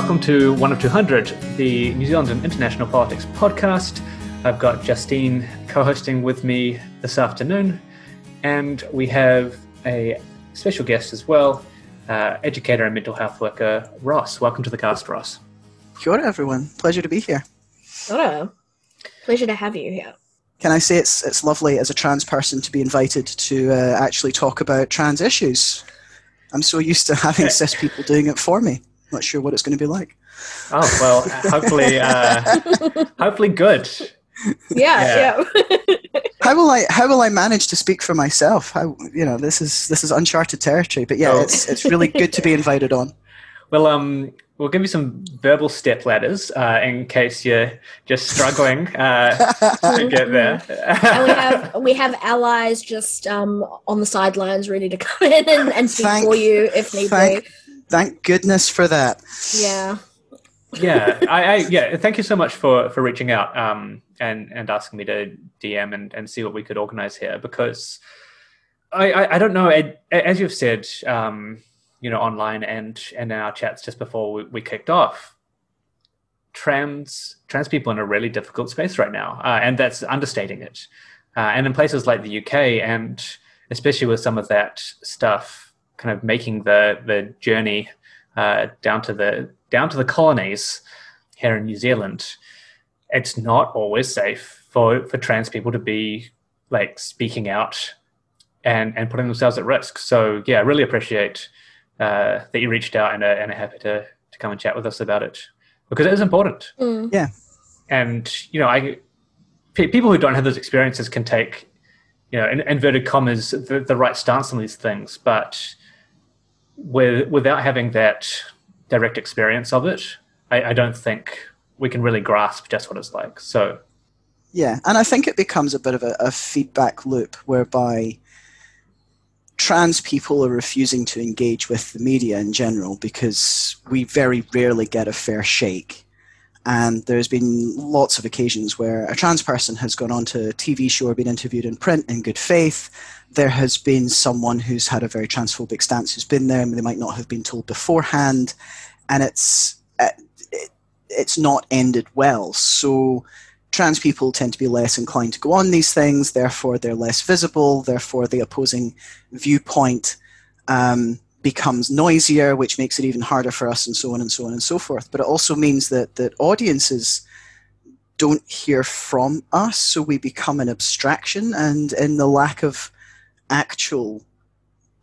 welcome to One of 200, the New Zealand and International Politics podcast. I've got Justine co hosting with me this afternoon, and we have a special guest as well, uh, educator and mental health worker Ross. Welcome to the cast, Ross. Kia ora, everyone. Pleasure to be here. Hello. Pleasure to have you here. Can I say it's it's lovely as a trans person to be invited to uh, actually talk about trans issues? I'm so used to having cis people doing it for me. Not sure what it's going to be like. Oh well, hopefully, uh, hopefully good. Yeah, yeah. How will I how will I manage to speak for myself? How you know this is this is uncharted territory. But yeah, Oh. it's it's really good to be invited on. Well, um, we'll give you some verbal step ladders uh, in case you're just struggling uh, to get there. and we have we have allies just um, on the sidelines ready to come in and, and speak Thank- for you if need thank- be. Thank goodness for that. Yeah. yeah, I, I yeah. Thank you so much for for reaching out um, and and asking me to DM and and see what we could organize here because I I, I don't know Ed, as you've said um, you know online and and in our chats just before we, we kicked off. Trans trans people in a really difficult space right now, uh, and that's understating it. Uh, and in places like the UK, and especially with some of that stuff, kind of making the the journey uh, down to the down to the colonies here in New Zealand, it's not always safe for for trans people to be like speaking out and and putting themselves at risk. So yeah, I really appreciate uh, that you reached out and are, and are happy to to come and chat with us about it because it is important. Mm. And you know, I pe- people who don't have those experiences can take you know in inverted commas the, the right stance on these things, but with without having that direct experience of it, I, I don't think we can really grasp just what it's like. So Yeah, and I think it becomes a bit of a, a feedback loop whereby trans people are refusing to engage with the media in general because we very rarely get a fair shake. And there's been lots of occasions where a trans person has gone on to a TV show or been interviewed in print in good faith. There has been someone who's had a very transphobic stance who's been there and they might not have been told beforehand. And it's, uh, it, it's not ended well. So trans people tend to be less inclined to go on these things, therefore they're less visible, therefore the opposing viewpoint um, becomes noisier, which makes it even harder for us, and so on and so on and so forth. But it also means that that audiences don't hear from us, so we become an abstraction, and in the lack of actual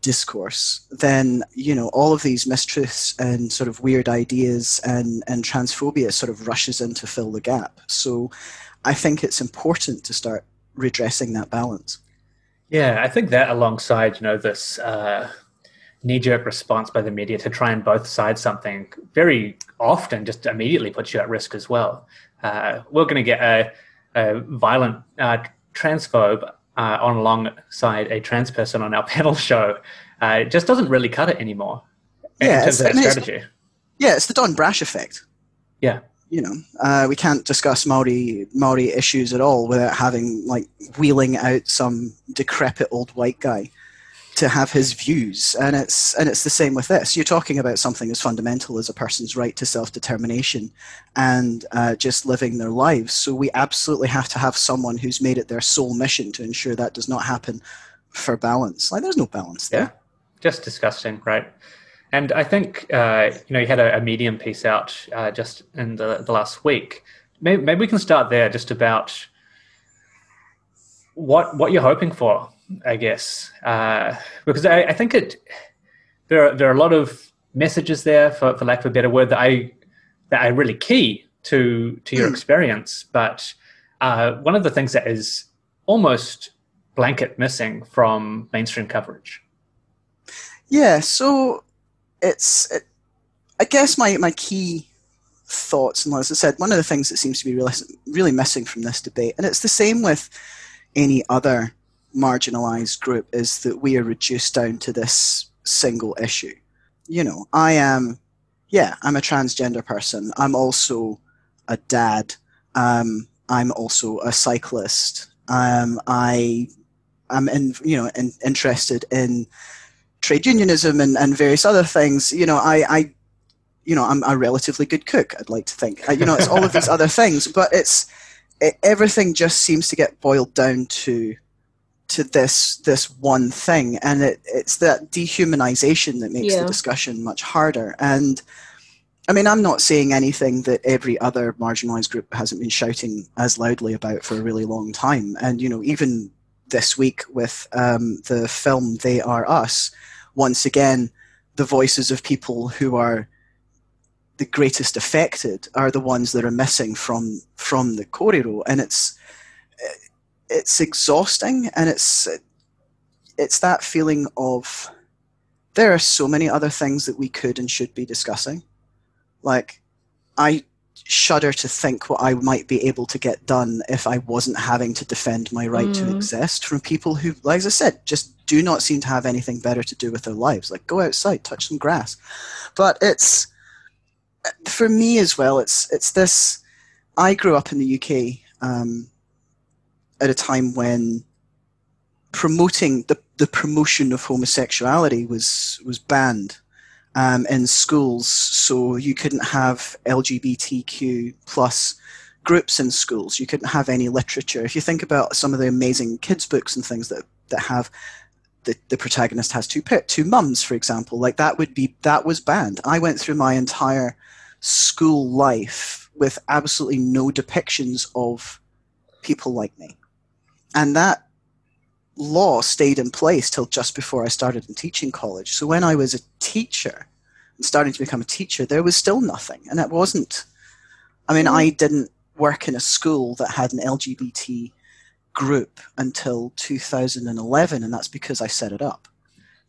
discourse, then you know all of these mistruths and sort of weird ideas and and transphobia sort of rushes in to fill the gap. So I think it's important to start redressing that balance. Yeah, I think that alongside, you know, this uh, knee-jerk response by the media to try and both side something very often just immediately puts you at risk as well. Uh, we're going to get a, a violent uh, transphobe uh, on alongside a trans person on our panel show. Uh, it just doesn't really cut it anymore in Yeah, it's- I mean, it's- Yeah, it's the Don Brash effect. Yeah. You know, uh, we can't discuss Maori Maori issues at all without having like wheeling out some decrepit old white guy to have his views, and it's and it's the same with this. You're talking about something as fundamental as a person's right to self determination and uh, just living their lives. So we absolutely have to have someone who's made it their sole mission to ensure that does not happen for balance. Like, there's no balance there. Yeah, just disgusting, right? And I think uh, you know you had a, a medium piece out uh, just in the, the last week. Maybe, maybe we can start there, just about what what you're hoping for, I guess, uh, because I, I think it there are, there are a lot of messages there, for, for lack of a better word, that I that are really key to to your experience. But uh, one of the things that is almost blanket missing from mainstream coverage. Yeah, so it's, it, I guess my, my key thoughts, and as I said, one of the things that seems to be really, really missing from this debate, and it's the same with any other marginalized group, is that we are reduced down to this single issue. You know, I am, yeah, I'm a transgender person. I'm also a dad. Um, I'm also a cyclist. Um, I am in, you know, in, interested in trade unionism and, and various other things. You know, I, I you know, I'm a relatively good cook. I'd like to think. Uh, you know, it's all of these other things, but it's it, everything just seems to get boiled down to to this this one thing, and it, it's that dehumanization that makes Yeah. the discussion much harder. And I mean, I'm not saying anything that every other marginalized group hasn't been shouting as loudly about for a really long time. And you know, even this week with um, the film "They Are Us," once again, the voices of people who are the greatest affected are the ones that are missing from from the korero, and it's it's exhausting, and it's it's that feeling of there are so many other things that we could and should be discussing. Like, I shudder to think what I might be able to get done if I wasn't having to defend my right to Mm. exist from people who, like as I said, just do not seem to have anything better to do with their lives. Like, go outside, touch some grass. But it's for me as well. It's it's this. I grew up in the UK um, at a time when promoting the, the promotion of homosexuality was was banned um, in schools, so you couldn't have LGBTQ plus groups in schools. You couldn't have any literature. If you think about some of the amazing kids books and things that that have the, the protagonist has two two mums, for example, like that would be that was banned. I went through my entire school life with absolutely no depictions of people like me, and that law stayed in place till just before I started in teaching college. So when I was a teacher and starting to become a teacher, there was still nothing. And it wasn't, I mean, I didn't work in a school that had an LGBT group until 2011, and that's because I set it up.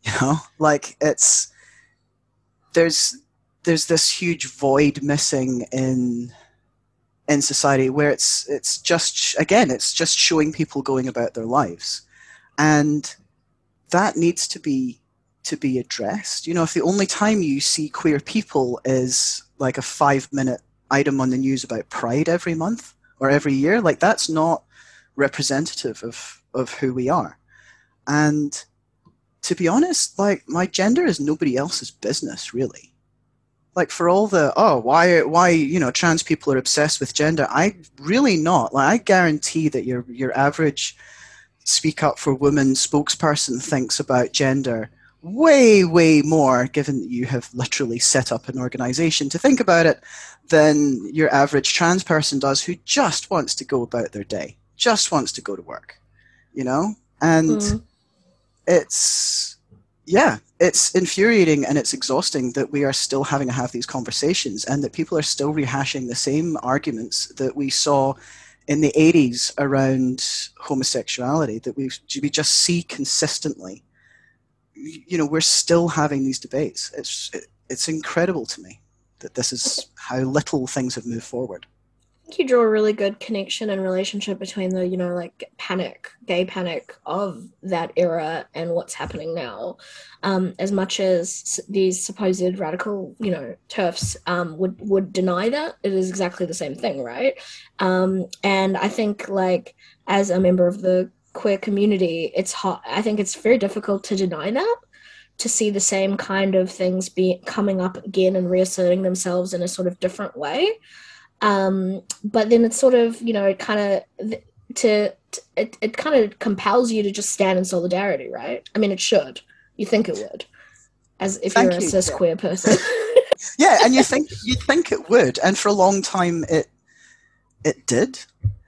You know, like it's, there's, there's this huge void missing in in society where it's it's just again it's just showing people going about their lives. And that needs to be to be addressed. You know if the only time you see queer people is like a 5 minute item on the news about pride every month or every year like that's not representative of of who we are. And to be honest like my gender is nobody else's business really like for all the oh why why you know trans people are obsessed with gender i really not like i guarantee that your your average speak up for women spokesperson thinks about gender way way more given that you have literally set up an organization to think about it than your average trans person does who just wants to go about their day just wants to go to work you know and Mm. it's yeah it's infuriating and it's exhausting that we are still having to have these conversations and that people are still rehashing the same arguments that we saw in the 80s around homosexuality that we, we just see consistently. You know we're still having these debates. It's it's incredible to me that this is how little things have moved forward think you draw a really good connection and relationship between the, you know, like panic, gay panic of that era and what's happening now. Um, as much as these supposed radical, you know, TERFs um, would would deny that, it is exactly the same thing, right? Um, and I think, like, as a member of the queer community, it's hot. I think it's very difficult to deny that. To see the same kind of things be coming up again and reasserting themselves in a sort of different way um but then it's sort of you know it kind of to, to it, it kind of compels you to just stand in solidarity right? I mean it should. You think it would as if Thank you're a you. cis queer person. Yeah and you think you think it would and for a long time it it did.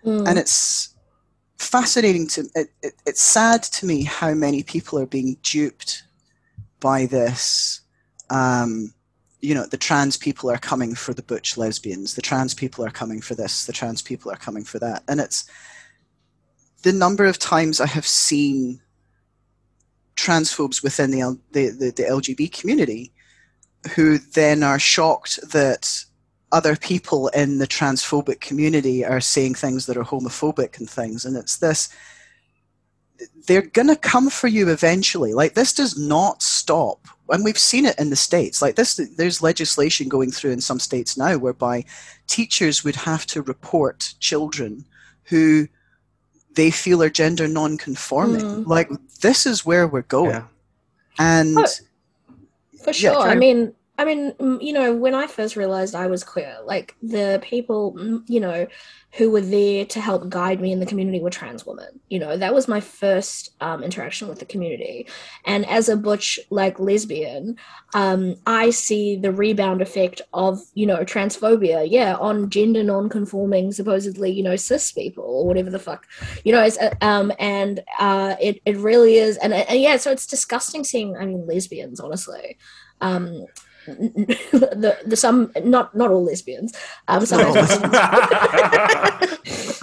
Mm, and it's fascinating to it, it, it's sad to me how many people are being duped by this um, you know the trans people are coming for the butch lesbians the trans people are coming for this the trans people are coming for that. And it's the number of times i have seen transphobes within the, the, the, the lgb community who then are shocked that other people in the transphobic community are saying things that are homophobic and things. And it's this they're going to come for you eventually. Like this does not stop and we've seen it in the states like this there's legislation going through in some states now whereby teachers would have to report children who they feel are gender non-conforming Mm. like this is where we're going Yeah. and for yeah, sure i mean I mean, you know, when I first realized I was queer, like the people, you know, who were there to help guide me in the community were trans women. You know, that was my first um, interaction with the community. And as a butch, like lesbian, um, I see the rebound effect of, you know, transphobia, yeah, on gender non conforming, supposedly, you know, cis people or whatever the fuck, you know, uh, um, and uh, it, it really is. And, and yeah, so it's disgusting seeing, I mean, lesbians, honestly. Um, the the some not not all lesbians um some aspects,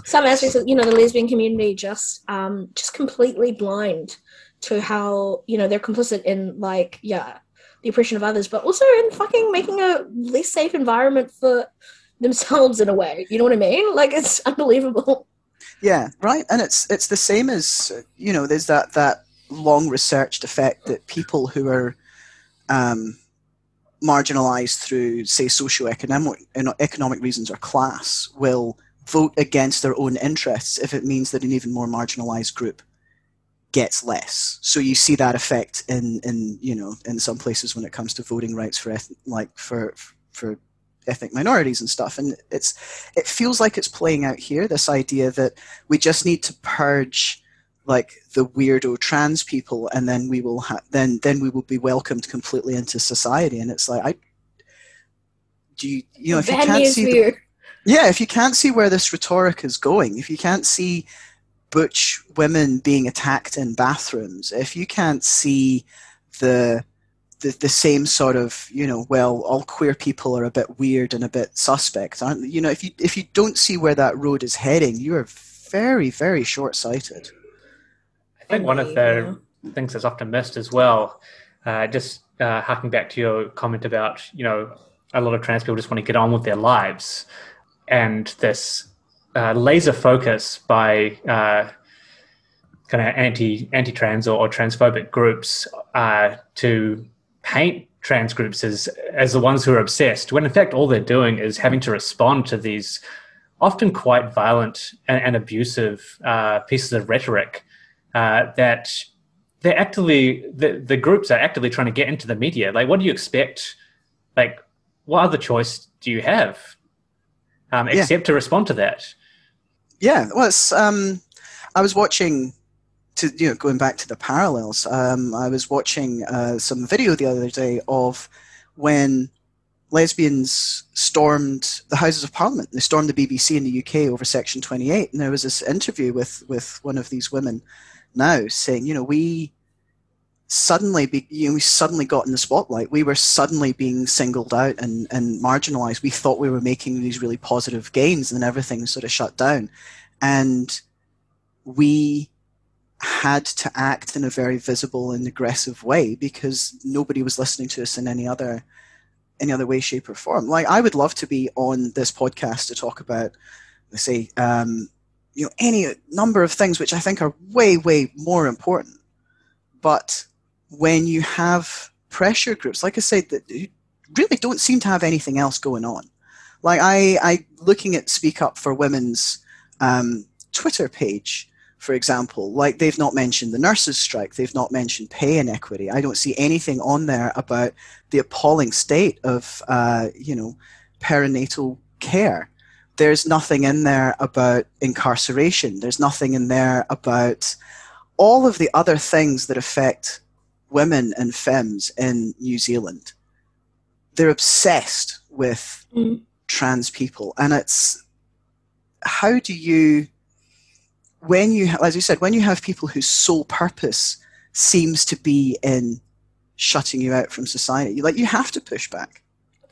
some aspects of you know the lesbian community just um just completely blind to how you know they're complicit in like yeah the oppression of others but also in fucking making a less safe environment for themselves in a way. You know what i mean? Like it's unbelievable. Yeah right? And it's it's the same as you know there's that that long researched effect that people who are um marginalized through, say, socioeconomic economic reasons or class will vote against their own interests if it means that an even more marginalized group gets less. So you see that effect in, in you know in some places when it comes to voting rights for eth- like for for ethnic minorities and stuff. And it's it feels like it's playing out here. This idea that we just need to purge like the weirdo trans people and then we will ha- then then we will be welcomed completely into society. And it's like i do you you know if you can't see the, yeah if you can't see where this rhetoric is going if you can't see butch women being attacked in bathrooms if you can't see the the, the same sort of you know well all queer people are a bit weird and a bit suspect aren't you know if you if you don't see where that road is heading you are very very short-sighted. I think one of the things that's often missed as well, uh, just uh, harking back to your comment about, you know, a lot of trans people just want to get on with their lives. And this uh, laser focus by uh, kind of anti anti trans or, or, transphobic groups uh, to paint trans groups as as the ones who are obsessed, when in fact all they're doing is having to respond to these often quite violent and, and abusive uh, pieces of rhetoric uh, that they're actively the, the groups are actively trying to get into the media. Like, what do you expect? Like, what other choice do you have um, except yeah. to respond to that? Yeah, well, it's, um, I was watching to you know going back to the parallels. Um, I was watching uh, some video the other day of when lesbians stormed the Houses of Parliament. They stormed the BBC in the UK over Section 28, and there was this interview with with one of these women now saying, you know, we suddenly be, you know, we suddenly got in the spotlight. We were suddenly being singled out and, and marginalized. We thought we were making these really positive gains and then everything sort of shut down. And we had to act in a very visible and aggressive way because nobody was listening to us in any other any other way, shape, or form. Like I would love to be on this podcast to talk about, let's say, um, you know any number of things which I think are way way more important. But when you have pressure groups, like I said, that really don't seem to have anything else going on. Like I, I looking at Speak Up for Women's um, Twitter page, for example, like they've not mentioned the nurses' strike, they've not mentioned pay inequity. I don't see anything on there about the appalling state of, uh, you know, perinatal care there's nothing in there about incarceration. There's nothing in there about all of the other things that affect women and femmes in New Zealand. They're obsessed with mm. trans people. And it's how do you, when you, as you said, when you have people whose sole purpose seems to be in shutting you out from society, like you have to push back.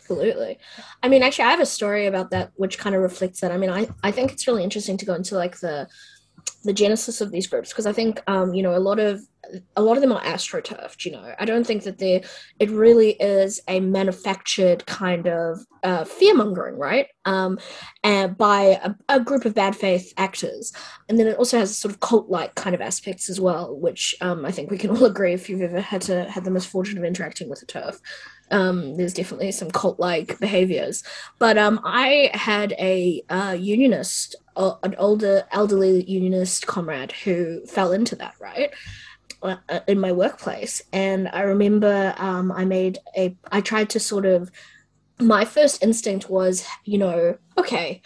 Absolutely. I mean, actually, I have a story about that which kind of reflects that. I mean, I, I think it's really interesting to go into like the the genesis of these groups because I think um, you know a lot of a lot of them are astroturfed. You know, I don't think that they it really is a manufactured kind of uh, fear mongering, right? Um, and by a, a, group of bad faith actors, and then it also has sort of cult like kind of aspects as well, which um, I think we can all agree if you've ever had to had the misfortune of interacting with a TERF. Um, there's definitely some cult like behaviors. But um, I had a uh, unionist, uh, an older elderly unionist comrade who fell into that, right? Uh, in my workplace, and I remember um, I made a. I tried to sort of. My first instinct was, you know, okay,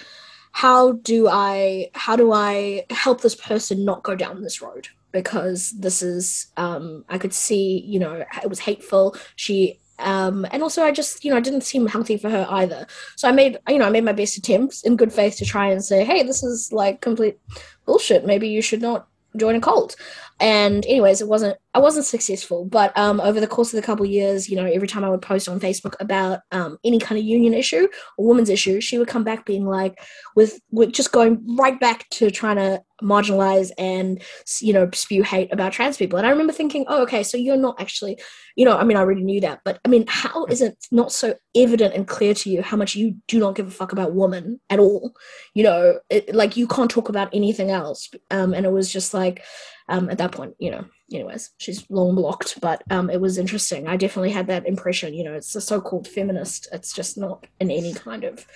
how do I how do I help this person not go down this road? Because this is um, I could see, you know, it was hateful. She um, and also I just, you know, it didn't seem healthy for her either. So I made, you know, I made my best attempts in good faith to try and say, hey, this is like complete bullshit. Maybe you should not join a cult and anyways it wasn't i wasn't successful but um, over the course of the couple of years you know every time i would post on facebook about um, any kind of union issue or women's issue she would come back being like with with just going right back to trying to marginalize and you know spew hate about trans people. And i remember thinking oh okay so you're not actually you know i mean i already knew that but i mean how is it not so evident and clear to you how much you do not give a fuck about women at all? You know it, like you can't talk about anything else um, and it was just like um, at that point, you know, anyways, she's long blocked, but um, it was interesting. I definitely had that impression, you know, it's a so called feminist. It's just not in any kind of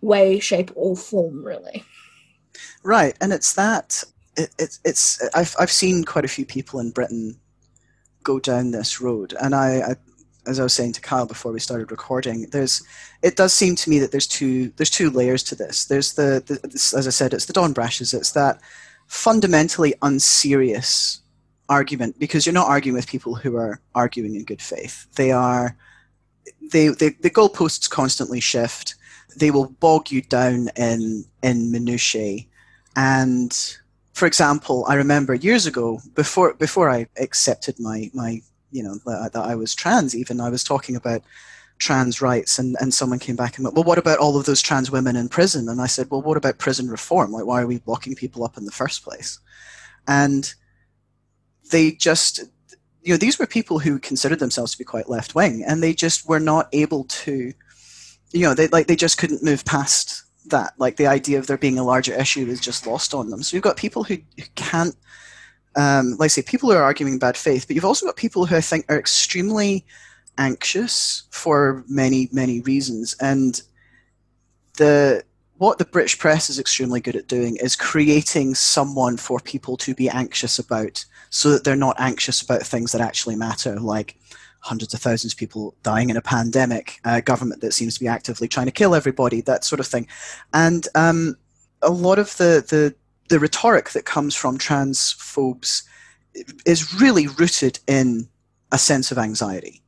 way, shape, or form, really. Right. And it's that, it, it, it's, I've, I've seen quite a few people in Britain go down this road. And I, I as I was saying to Kyle before we started recording, there's it does seem to me that there's two there's two layers to this. There's the, the this, as I said, it's the Don Brashes. It's that fundamentally unserious argument because you're not arguing with people who are arguing in good faith. They are they, they the goalposts constantly shift. They will bog you down in in minutiae. And for example, I remember years ago before before I accepted my my you know that, that I was trans. Even I was talking about trans rights and, and someone came back and went, well, what about all of those trans women in prison? And I said, well, what about prison reform? Like, why are we locking people up in the first place? And they just, you know, these were people who considered themselves to be quite left wing and they just were not able to, you know, they like, they just couldn't move past that. Like the idea of there being a larger issue is just lost on them. So you've got people who, who can't, um, like I say, people who are arguing bad faith, but you've also got people who I think are extremely, anxious for many many reasons. And the what the British press is extremely good at doing is creating someone for people to be anxious about so that they're not anxious about things that actually matter like hundreds of thousands of people dying in a pandemic a government that seems to be actively trying to kill everybody that sort of thing. And um, a lot of the, the the rhetoric that comes from transphobes is really rooted in a sense of anxiety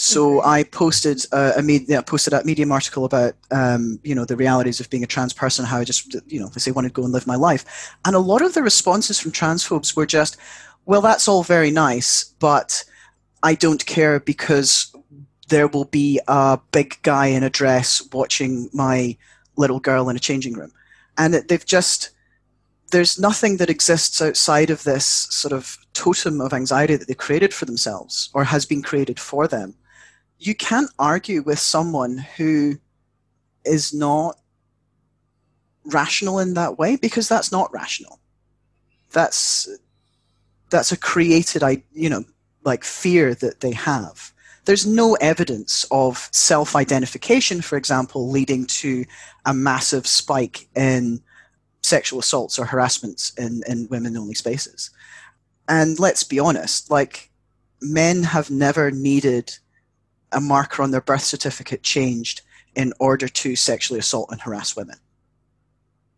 so. I posted a, a med- yeah, posted a Medium article about um, you know the realities of being a trans person, how I just you know they say wanted to go and live my life, and a lot of the responses from transphobes were just, well, that's all very nice, but I don't care because there will be a big guy in a dress watching my little girl in a changing room, and they've just there's nothing that exists outside of this sort of totem of anxiety that they created for themselves or has been created for them you can't argue with someone who is not rational in that way because that's not rational. That's that's a created you know like fear that they have. There's no evidence of self-identification for example leading to a massive spike in sexual assaults or harassments in, in women only spaces. And let's be honest like men have never needed a marker on their birth certificate changed in order to sexually assault and harass women.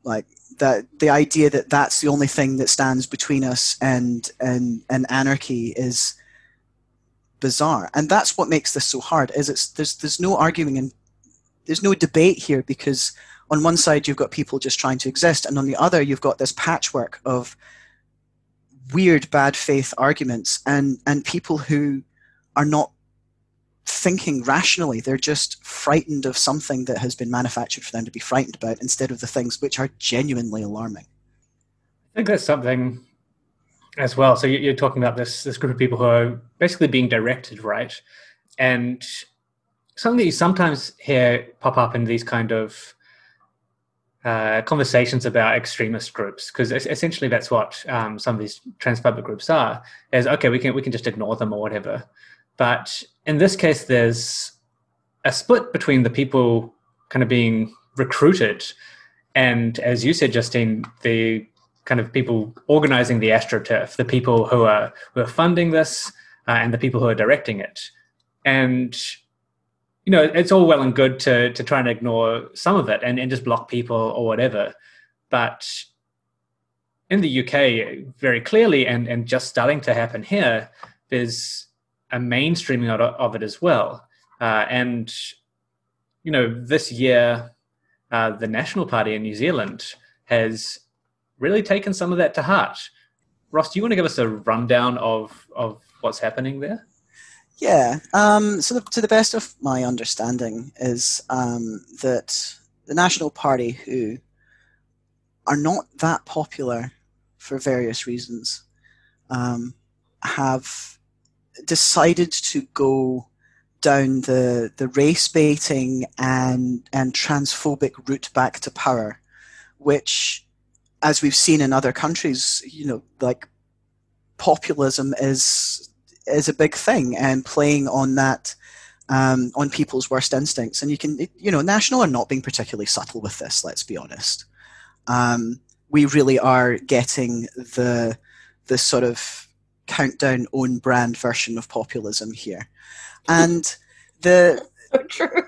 Like that, the idea that that's the only thing that stands between us and and and anarchy is bizarre, and that's what makes this so hard. Is it's there's there's no arguing and there's no debate here because on one side you've got people just trying to exist, and on the other you've got this patchwork of weird bad faith arguments and and people who are not thinking rationally. They're just frightened of something that has been manufactured for them to be frightened about instead of the things which are genuinely alarming. I think that's something as well. So you're talking about this this group of people who are basically being directed, right? And something that you sometimes hear pop up in these kind of uh, conversations about extremist groups, because essentially that's what um, some of these transphobic groups are. Is okay, we can we can just ignore them or whatever. But in this case, there's a split between the people kind of being recruited and, as you said, Justine, the kind of people organizing the astroturf, the people who are who are funding this, uh, and the people who are directing it. And you know, it's all well and good to to try and ignore some of it and, and just block people or whatever. But in the UK, very clearly, and, and just starting to happen here, there's a mainstreaming of it as well. Uh, and, you know, this year, uh, the National Party in New Zealand has really taken some of that to heart. Ross, do you want to give us a rundown of, of what's happening there? Yeah. Um, so, the, to the best of my understanding, is um, that the National Party, who are not that popular for various reasons, um, have decided to go down the, the race baiting and, and transphobic route back to power, which, as we've seen in other countries, you know, like populism is is a big thing and playing on that um, on people's worst instincts. And you can, you know, National are not being particularly subtle with this. Let's be honest. Um, we really are getting the the sort of countdown own brand version of populism here, and the so true.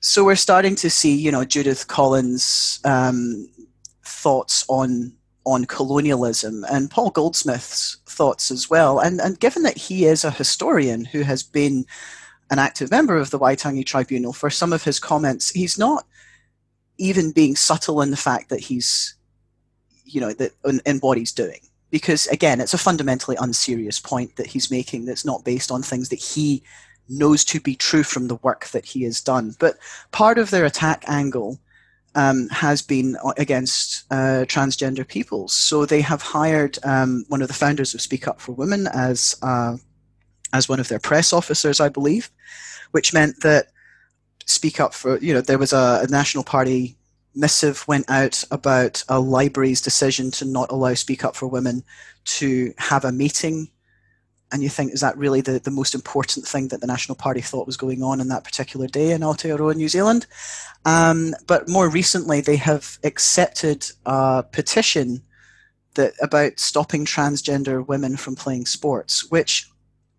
So we're starting to see, you know, Judith Collins' um, thoughts on on colonialism and Paul Goldsmith's thoughts as well. And, and given that he is a historian who has been an active member of the Waitangi Tribunal, for some of his comments, he's not even being subtle in the fact that he's, you know, that in, in what he's doing. Because again, it's a fundamentally unserious point that he's making that's not based on things that he knows to be true from the work that he has done. But part of their attack angle um, has been against uh, transgender people. So they have hired um, one of the founders of Speak Up for Women as uh, as one of their press officers, I believe, which meant that Speak Up for you know there was a, a National Party missive went out about a library's decision to not allow Speak Up for Women to have a meeting and you think, is that really the, the most important thing that the National Party thought was going on in that particular day in Aotearoa, New Zealand? Um, but more recently, they have accepted a petition that about stopping transgender women from playing sports, which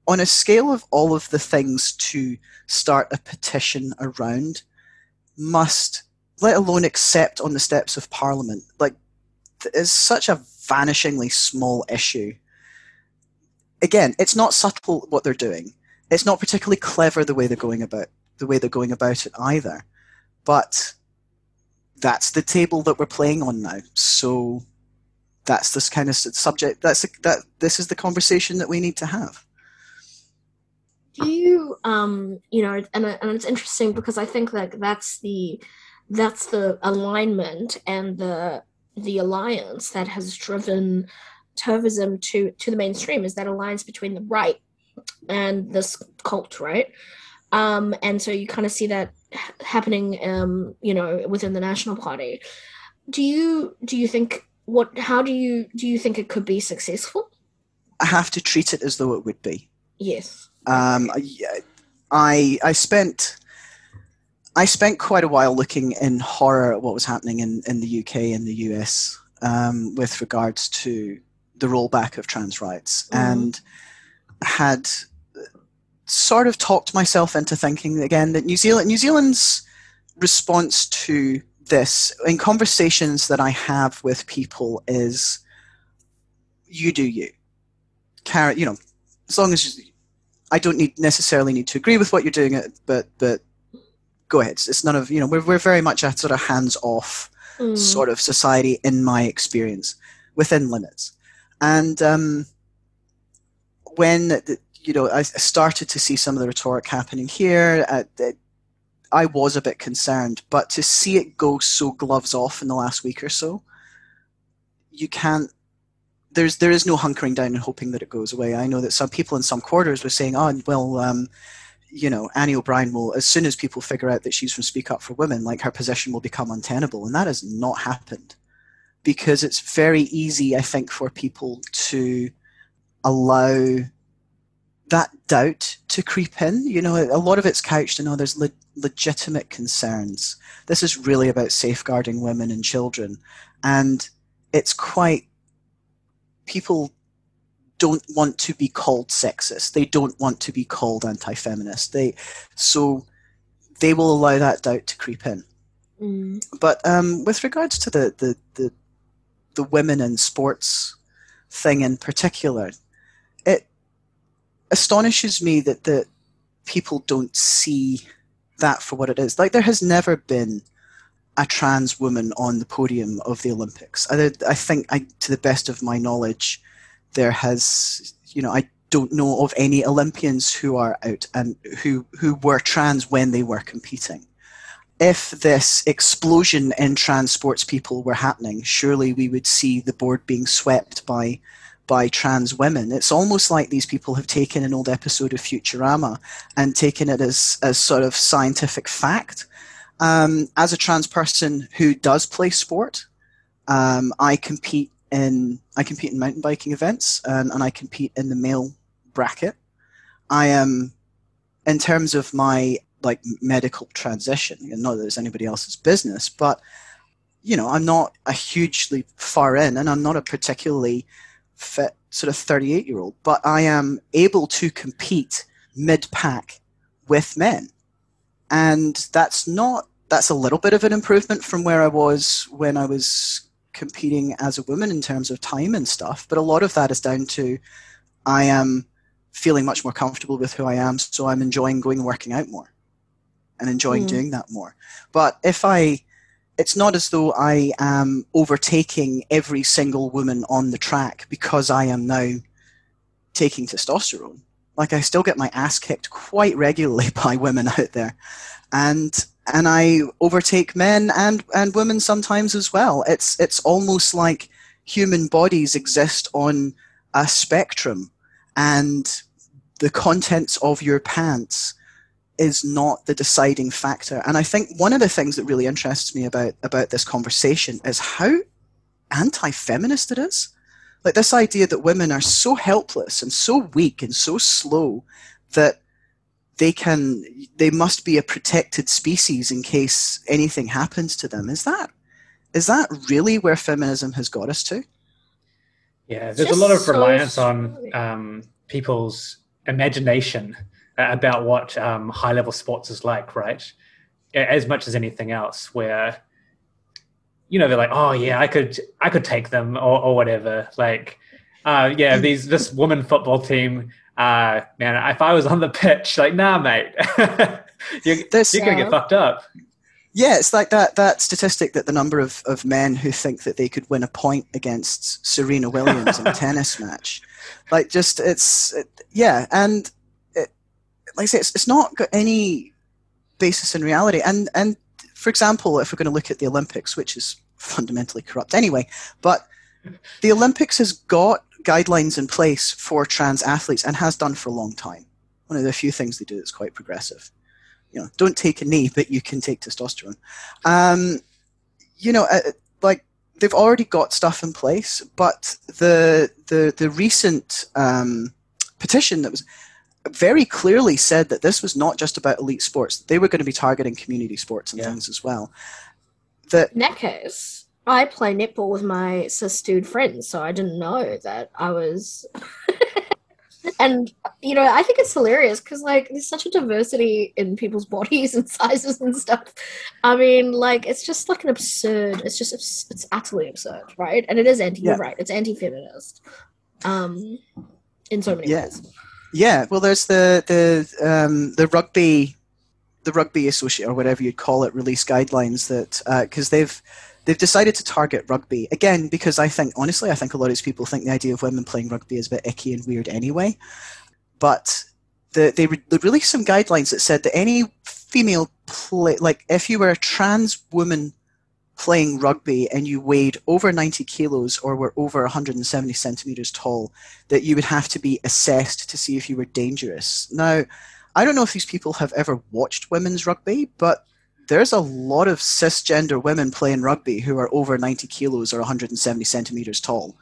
on a scale of all of the things to start a petition around must let alone accept on the steps of parliament like is such a vanishingly small issue again, it's not subtle what they're doing. It's not particularly clever the way they're going about the way they're going about it either. But that's the table that we're playing on now. So that's this kind of subject. That's a, that. This is the conversation that we need to have. Do you, um, you know, and and it's interesting because I think that that's the that's the alignment and the the alliance that has driven TERFism to to the mainstream is that alliance between the right and this cult, right? Um, and so you kind of see that happening, um, you know, within the National Party. Do you do you think what? How do you do you think it could be successful? I have to treat it as though it would be. Yes. Um, I I spent I spent quite a while looking in horror at what was happening in, in the UK and the US um, with regards to the rollback of trans rights mm. and had sort of talked myself into thinking again that New Zealand New Zealand's response to this in conversations that I have with people is you do you. Carrot, you know, as long as you, I don't need necessarily need to agree with what you're doing, but but go ahead. It's none of you know we're we're very much a sort of hands off mm. sort of society in my experience within limits. And um, when the, you know I started to see some of the rhetoric happening here, uh, I was a bit concerned. But to see it go so gloves off in the last week or so, you can't. There's there is no hunkering down and hoping that it goes away. I know that some people in some quarters were saying, "Oh, well." Um, you know, Ani O'Brien will, as soon as people figure out that she's from Speak Up for Women, like her position will become untenable. And that has not happened because it's very easy, I think, for people to allow that doubt to creep in. You know, a lot of it's couched in, oh, there's le- legitimate concerns. This is really about safeguarding women and children. And it's quite people don't want to be called sexist. They don't want to be called anti-feminist. They so they will allow that doubt to creep in. Mm. But um, with regards to the, the the the women in sports thing in particular, it astonishes me that that people don't see that for what it is. Like there has never been a trans woman on the podium of the Olympics. I, I think, I, to the best of my knowledge, there has, you know, I don't know of any Olympians who are out and who who were trans when they were competing. If this explosion in trans sports people were happening, surely we would see the board being swept by by trans women. It's almost like these people have taken an old episode of Futurama and taken it as, as sort of scientific fact. Um, as a trans person who does play sport, um, I compete in I compete in mountain biking events and, and I compete in the male bracket. I am, in terms of my like medical transition, and not that it's anybody else's business, but you know, I'm not a hugely far in, and I'm not a particularly fit sort of 38 year old, but I am able to compete mid pack with men. And that's not, that's a little bit of an improvement from where I was when I was competing as a woman in terms of time and stuff. But a lot of that is down to I am feeling much more comfortable with who I am, so I'm enjoying going and working out more and enjoying mm. doing that more. But if I it's not as though I am overtaking every single woman on the track because I am now taking testosterone. Like I still get my ass kicked quite regularly by women out there. And and I overtake men and, and women sometimes as well. It's it's almost like human bodies exist on a spectrum and the contents of your pants is not the deciding factor. And I think one of the things that really interests me about about this conversation is how anti-feminist it is. Like this idea that women are so helpless and so weak and so slow that they can they must be a protected species in case anything happens to them. Is that is that really where feminism has got us to? Yeah, there's Just a lot of reliance so on um, people's imagination about what um, high level sports is like, right? As much as anything else, where you know they're like, oh yeah, I could I could take them or, or whatever. Like, uh, yeah, these this woman football team, uh, man, if I was on the pitch, like, nah, mate, you're, you're gonna get fucked up. Yeah, it's like that that statistic that the number of, of men who think that they could win a point against Serena Williams in a tennis match, like just it's it, yeah, and it, like I say, it's, it's not got any basis in reality. And and for example, if we're going to look at the Olympics, which is fundamentally corrupt anyway, but the Olympics has got guidelines in place for trans athletes and has done for a long time. One of the few things they do that's quite progressive. You know, don't take a knee, but you can take testosterone. Um, you know, uh, like they've already got stuff in place, but the the the recent um, petition that was very clearly said that this was not just about elite sports. They were going to be targeting community sports and yeah. things as well. That Neckers. I play netball with my cis friends, so I didn't know that I was. and you know, I think it's hilarious because like there's such a diversity in people's bodies and sizes and stuff. I mean, like it's just like an absurd. It's just it's utterly absurd, right? And it is anti. Yeah. You're right. It's anti-feminist. Um, in so many yeah. ways. Yeah, well, there's the the um, the rugby, the rugby associate or whatever you'd call it, release guidelines that because uh, they've they've decided to target rugby again because I think honestly I think a lot of these people think the idea of women playing rugby is a bit icky and weird anyway, but the, they, re- they released some guidelines that said that any female play like if you were a trans woman playing rugby and you weighed over 90 kilos or were over 170 centimeters tall, that you would have to be assessed to see if you were dangerous. Now, I don't know if these people have ever watched women's rugby, but there's a lot of cisgender women playing rugby who are over 90 kilos or 170 centimeters tall.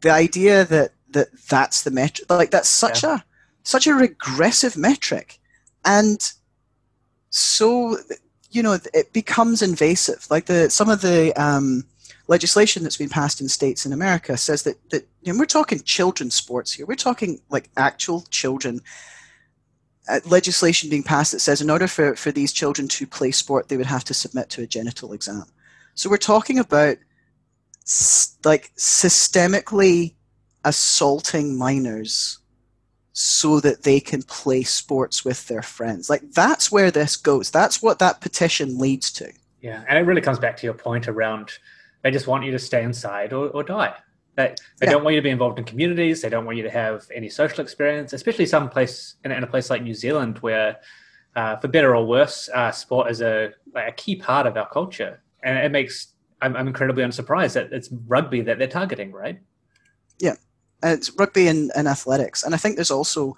The idea that, that that's the metric, like that's such yeah. a such a regressive metric, and so you know it becomes invasive like the some of the um, legislation that's been passed in states in America says that that you know, we're talking children's sports here. We're talking like actual children. Uh, legislation being passed that says in order for, for these children to play sport, they would have to submit to a genital exam. So we're talking about like systemically assaulting minors so that they can play sports with their friends. Like that's where this goes. That's what that petition leads to. Yeah, and it really comes back to your point around they just want you to stay inside or, or die. They, they yeah. don't want you to be involved in communities. They don't want you to have any social experience, especially some place in, in a place like New Zealand where, uh, for better or worse, uh, sport is a, a key part of our culture. And it makes, I'm, I'm incredibly unsurprised that it's rugby that they're targeting, right? Yeah, it's rugby and, and athletics. And I think there's also,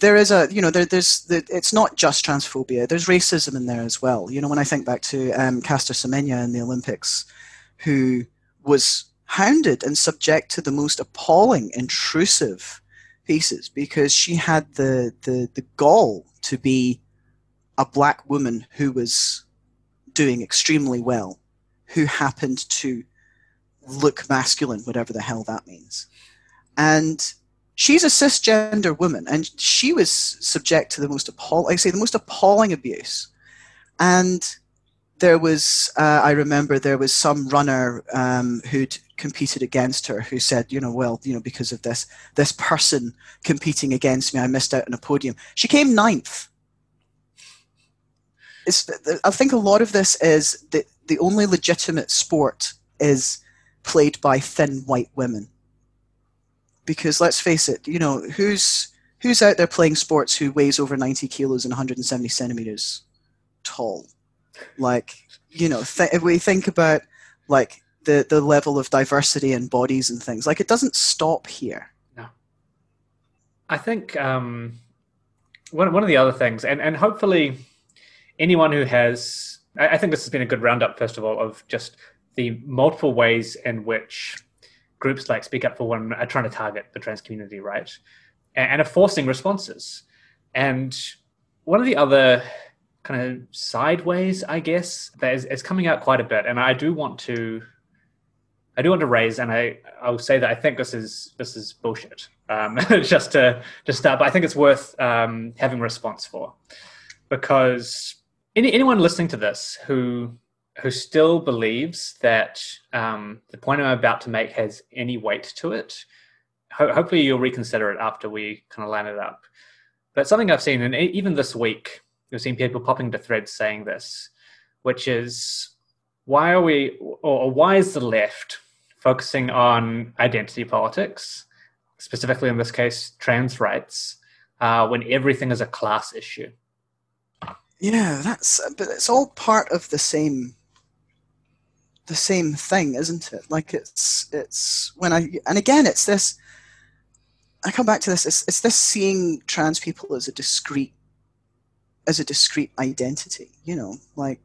there is a you know there, there's the, it's not just transphobia there's racism in there as well you know when i think back to um, caster semenya in the olympics who was hounded and subject to the most appalling intrusive pieces because she had the, the, the gall to be a black woman who was doing extremely well who happened to look masculine whatever the hell that means and she's a cisgender woman, and she was subject to the most appalling, I say, the most appalling abuse. And there was, uh, I remember, there was some runner um, who'd competed against her who said, you know, well, you know, because of this this person competing against me, I missed out on a podium. She came ninth. It's, I think a lot of this is that the only legitimate sport is played by thin white women because let's face it, you know, who's who's out there playing sports who weighs over 90 kilos and 170 centimeters tall? Like, you know, th- if we think about like the the level of diversity in bodies and things, like it doesn't stop here. No, I think um, one one of the other things, and and hopefully anyone who has, I, I think this has been a good roundup, first of all, of just the multiple ways in which groups like Speak Up for Women are trying to target the trans community, right? And, and are forcing responses. And one of the other kind of sideways, I guess, that is, is coming out quite a bit, and I do want to, I do want to raise, and I I'll say that I think this is this is bullshit. Um, just to just start, but I think it's worth um, having a response for, because any, anyone listening to this who who still believes that um, the point I'm about to make has any weight to it, ho- hopefully you'll reconsider it after we kind of line it up. But something I've seen, and even this week, you've seen people popping to threads saying this, which is why are we, or why is the left focusing on identity politics, specifically in this case, trans rights, uh, when everything is a class issue? Yeah, that's but it's all part of the same the same thing, isn't it? Like it's it's when I and again it's this. I come back to this. It's, it's this seeing trans people as a discrete as a discrete identity. You know, like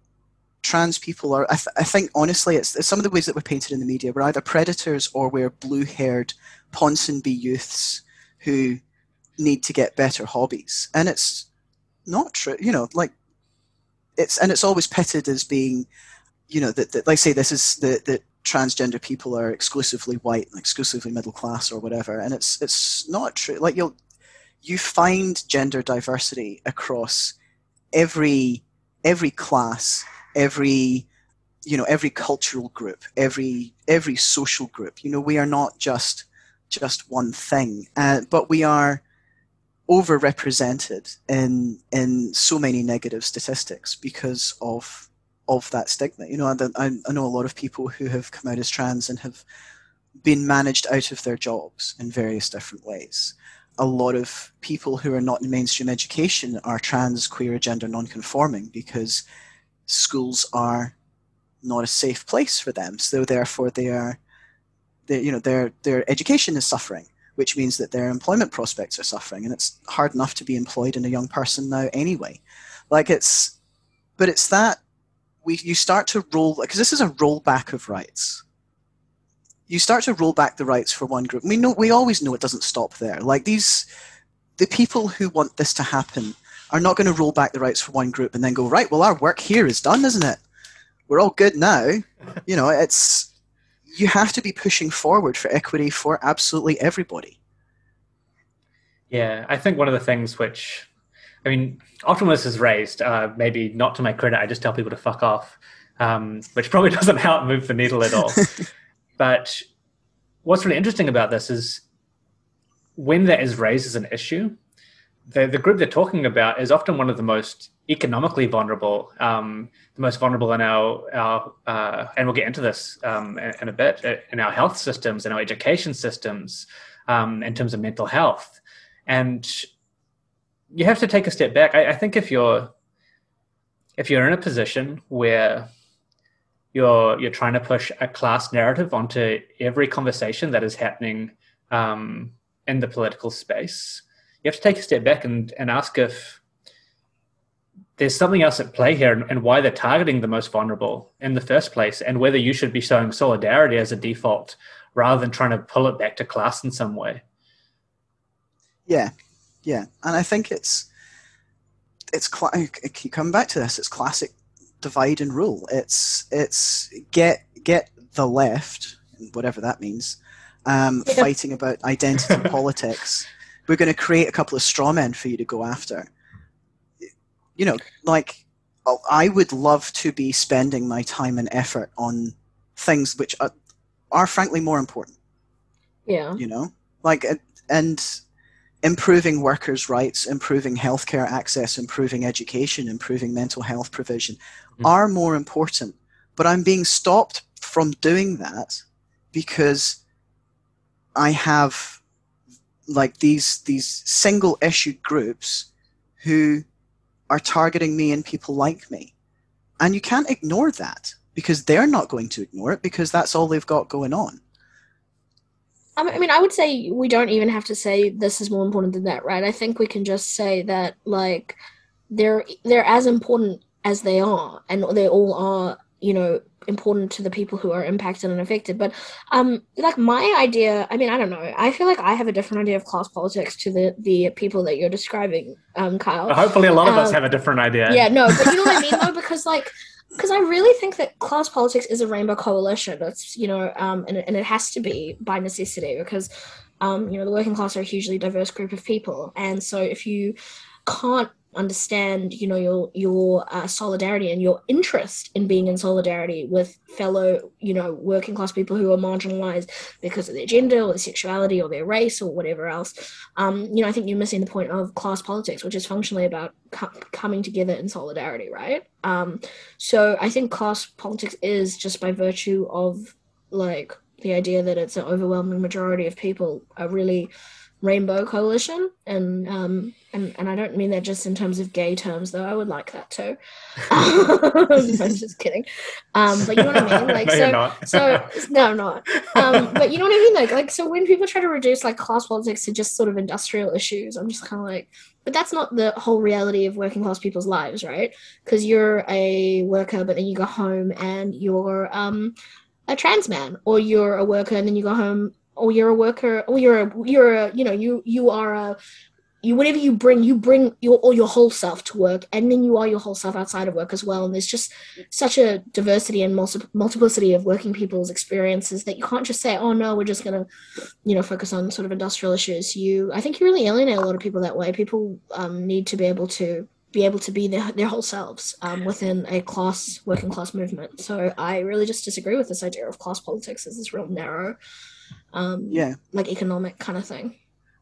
trans people are. I, th- I think honestly, it's, it's, some of the ways that we're painted in the media. We're either predators or we're blue-haired Ponsonby youths who need to get better hobbies, and it's not true. You know, like it's and it's always pitted as being you know, that, that like say this is the, that transgender people are exclusively white, and exclusively middle class or whatever, and it's it's not true. Like you'll you find gender diversity across every every class, every you know every cultural group, every every social group. You know, we are not just just one thing, uh, but we are overrepresented in in so many negative statistics because of of that stigma. You know, I, I know a lot of people who have come out as trans and have been managed out of their jobs in various different ways. A lot of people who are not in mainstream education are trans, queer, gender non-conforming because schools are not a safe place for them. So therefore, they are, they, you know, their their education is suffering, which means that their employment prospects are suffering, and it's hard enough to be employed in a young person now anyway. Like it's, but it's that we you start to roll because this is a rollback of rights. You start to roll back the rights for one group. We know we always know it doesn't stop there. Like these, the people who want this to happen are not going to roll back the rights for one group and then go right. Well, our work here is done, isn't it? We're all good now. You know, it's you have to be pushing forward for equity for absolutely everybody. Yeah, I think one of the things which, I mean, often this is raised, uh, maybe not to my credit, I just tell people to fuck off, um, which probably doesn't help move the needle at all. but what's really interesting about this is when that is raised as an issue, the, the group they're talking about is often one of the most economically vulnerable, um, the most vulnerable in our, our uh, and we'll get into this um, in, in, a bit, uh, in our health systems, in our education systems, um, in terms of mental health. And you have to take a step back. I, I think if you're if you're in a position where you're you're trying to push a class narrative onto every conversation that is happening um, in the political space, you have to take a step back and, and ask if there's something else at play here and, and why they're targeting the most vulnerable in the first place, and whether you should be showing solidarity as a default rather than trying to pull it back to class in some way. Yeah, yeah, and I think it's it's cl- keep coming back to this. It's classic divide and rule. It's it's get get the left, whatever that means, um, yeah. fighting about identity politics we're going to create a couple of straw men for you to go after. You know, like oh, I would love to be spending my time and effort on things which are, are frankly more important. Yeah. You know, like and improving workers' rights, improving healthcare access, improving education, improving mental health provision mm-hmm. are more important. But I'm being stopped from doing that because I have like these these single issued groups who are targeting me and people like me and you can't ignore that because they're not going to ignore it because that's all they've got going on I mean, I would say we don't even have to say this is more important than that, right? I think we can just say that like they're they're as important as they are, and they all are, you know, important to the people who are impacted and affected. But um like my idea, I mean, I don't know. I feel like I have a different idea of class politics to the the people that you're describing, um, Kyle. hopefully a lot of um, us have a different idea. Yeah, no, but you know what I mean though, because like because I really think that class politics is a rainbow coalition. That's you know, um, and and it has to be by necessity because, um, you know, the working class are a hugely diverse group of people, and so if you can't understand you know your your uh, solidarity and your interest in being in solidarity with fellow you know working class people who are marginalized because of their gender or their sexuality or their race or whatever else um, you know i think you're missing the point of class politics which is functionally about co- coming together in solidarity right um, so i think class politics is just by virtue of like the idea that it's an overwhelming majority of people are really rainbow coalition. And um and and i don't mean that just in terms of gay terms though. I would like that too. I'm just kidding. Um but you know what i mean? Like no, so so no i'm not. Um but you know what i mean? Like like so when people try to reduce like class politics to just sort of industrial issues i'm just kind of like but that's not the whole reality of working class people's lives right? Because you're a worker but then you go home and you're um a trans man or you're a worker and then you go home or you're a worker or you're a you're a you know you you are a you whatever you bring you bring your all your whole self to work and then you are your whole self outside of work as well. And there's just such a diversity and multi- multiplicity of working people's experiences that you can't just say oh no we're just going to you know focus on sort of industrial issues. You i think you really alienate a lot of people that way. People um, need to be able to be able to be their, their whole selves um, within a class working class movement. So i really just disagree with this idea of class politics as this real narrow um, yeah, like economic kind of thing.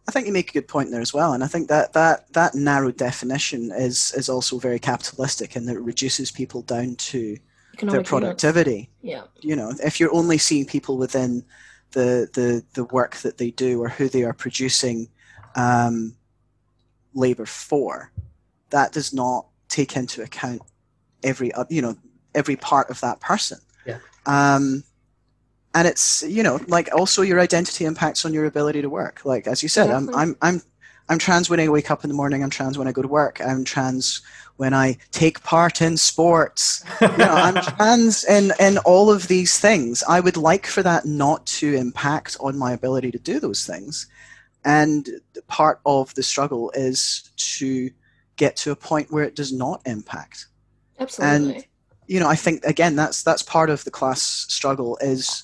I think you make a good point there as well, and I think that that that narrow definition is is also very capitalistic, and that it reduces people down to economic their productivity. Yeah, you know, if you're only seeing people within the the the work that they do or who they are producing um, labor for, that does not take into account every you know every part of that person. Yeah. Um, and it's you know like also your identity impacts on your ability to work. Like as you said I'm, I'm i'm i'm trans when i wake up in the morning i'm trans when i go to work i'm trans when i take part in sports. You know i'm trans in in all of these things. I would like for that not to impact on my ability to do those things. And part of the struggle is to get to a point where it does not impact. Absolutely. And you know i think again that's that's part of the class struggle is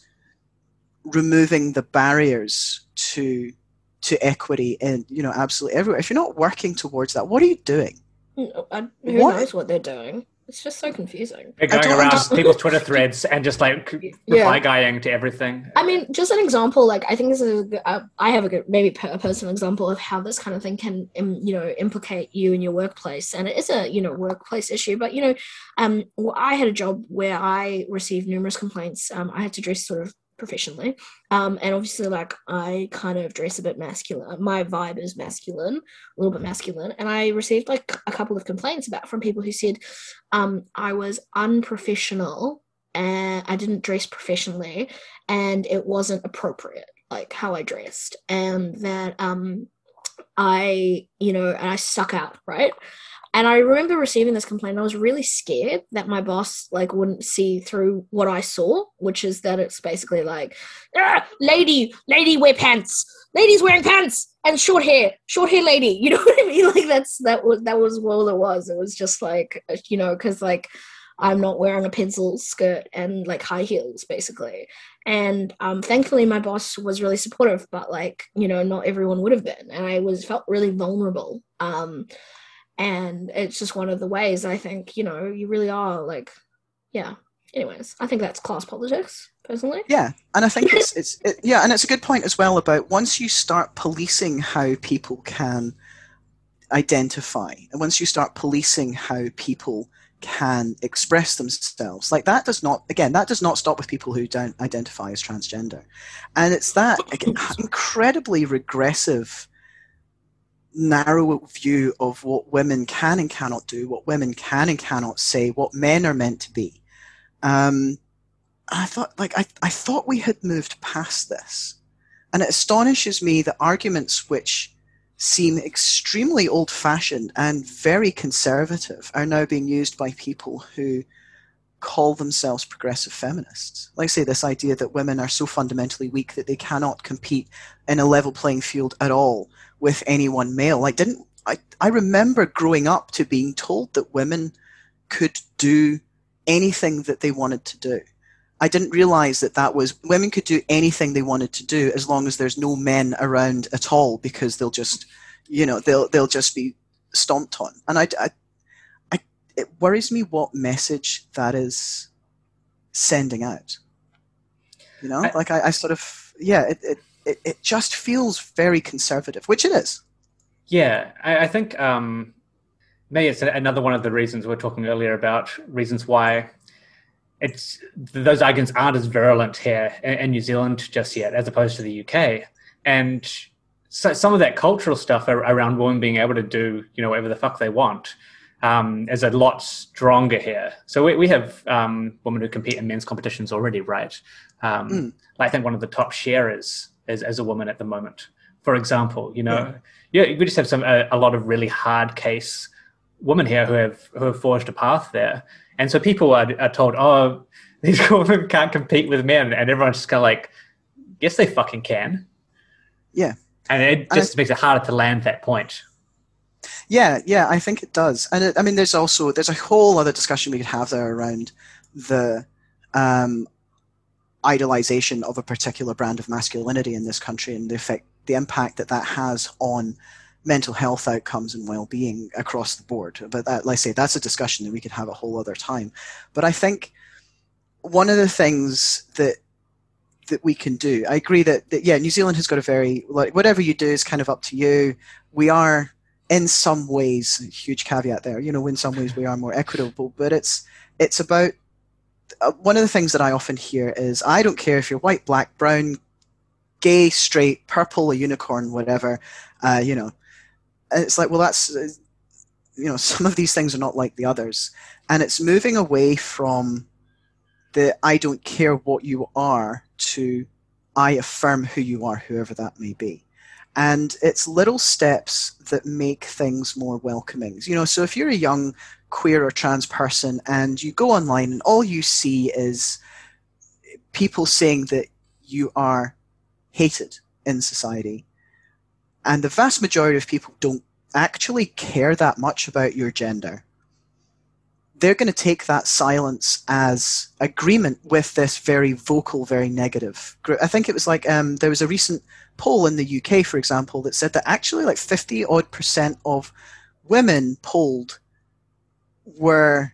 removing the barriers to to equity and you know absolutely everywhere. If you're not working towards that, what are you doing? Mm, I, who What? knows what they're doing? It's just so confusing. They're going around understand. people's Twitter threads and just like Yeah. reply guying to everything. I mean, just an example. Like, I think this is. A, good- uh, I have a good, maybe a personal example of how this kind of thing can, um, you know, implicate you in your workplace, and it is a, you know, workplace issue. But you know, um, well, I had a job where I received numerous complaints. Um, I had to dress sort of professionally, um, and obviously, like, I kind of dress a bit masculine. My vibe is masculine, a little bit masculine, and I received like a couple of complaints about from people who said, um, I was unprofessional and I didn't dress professionally and it wasn't appropriate like how i dressed. And that um i you know and i stuck out right and i remember receiving this complaint i was really scared that my boss like wouldn't see through what i saw which is that it's basically like ah, lady lady wear pants. Ladies wearing pants and short hair. Short hair lady. You know what i mean? Like that's that was that was all it was. It was just like you know because like I'm not wearing a pencil skirt and like high heels, basically. And um, thankfully, my boss was really supportive, but like you know, not everyone would have been, and I was felt really vulnerable. Um, and it's just one of the ways I think you know you really are like, yeah. Anyways, I think that's class politics, personally. Yeah, and I think it's it's it, yeah, and it's a good point as well about once you start policing how people can identify, and once you start policing how people can express themselves, like that does not again that does not stop with people who don't identify as transgender, and it's that again, incredibly regressive narrow view of what women can and cannot do, what women can and cannot say, what men are meant to be. Um, I thought, like, I, I thought we had moved past this, and it astonishes me that arguments which seem extremely old-fashioned and very conservative are now being used by people who call themselves progressive feminists. Like, say, this idea that women are so fundamentally weak that they cannot compete in a level playing field at all with any one male. Like, didn't I? I remember growing up to being told that women could do anything that they wanted to do. I didn't realize that that was women could do anything they wanted to do as long as there's no men around at all because they'll just, you know, they'll they'll just be stomped on. And I, I, I it worries me what message that is sending out. You know, I- like I, I sort of yeah, it, it it it just feels very conservative, which it is. Yeah, I, I think um, maybe it's another one of the reasons we we're talking earlier about reasons why it's those arguments aren't as virulent here in, in New Zealand just yet, as opposed to the UK. And so some of that cultural stuff around women being able to do you know whatever the fuck they want um, is a lot stronger here. So we, we have um, women who compete in men's competitions already, right? Um, Mm. I think one of the top shearers is, is a woman at the moment. For example, you know, yeah, we just have some a, a lot of really hard case women here who have who have forged a path there, and so people are, are told, oh, these women can't compete with men, and everyone's just kind of like, yes, they fucking can. Yeah. and it I- just makes it harder to land that point. Yeah, yeah, I think it does. And it, I mean, there's also there's a whole other discussion we could have there around the um, idolization of a particular brand of masculinity in this country and the effect, the impact that that has on mental health outcomes and well-being across the board. But that, like I say, that's a discussion that we could have a whole other time. But I think one of the things that that we can do, I agree that, that yeah, New Zealand has got a very like whatever you do is kind of up to you. We are in some ways huge caveat there you know in some ways we are more equitable but it's it's about one of the things that i often hear is i don't care if you're white black brown gay straight purple a unicorn whatever uh, you know. And it's like well that's uh, you know some of these things are not like the others. And it's moving away from the i don't care what you are to i affirm who you are whoever that may be. And it's little steps that make things more welcoming. You know, so if you're a young queer or trans person and you go online and all you see is people saying that you are hated in society, and the vast majority of people don't actually care that much about your gender, they're going to take that silence as agreement with this very vocal, very negative group. I think it was like um, there was a recent poll in the UK, for example, that said that actually like 50 odd percent of women polled were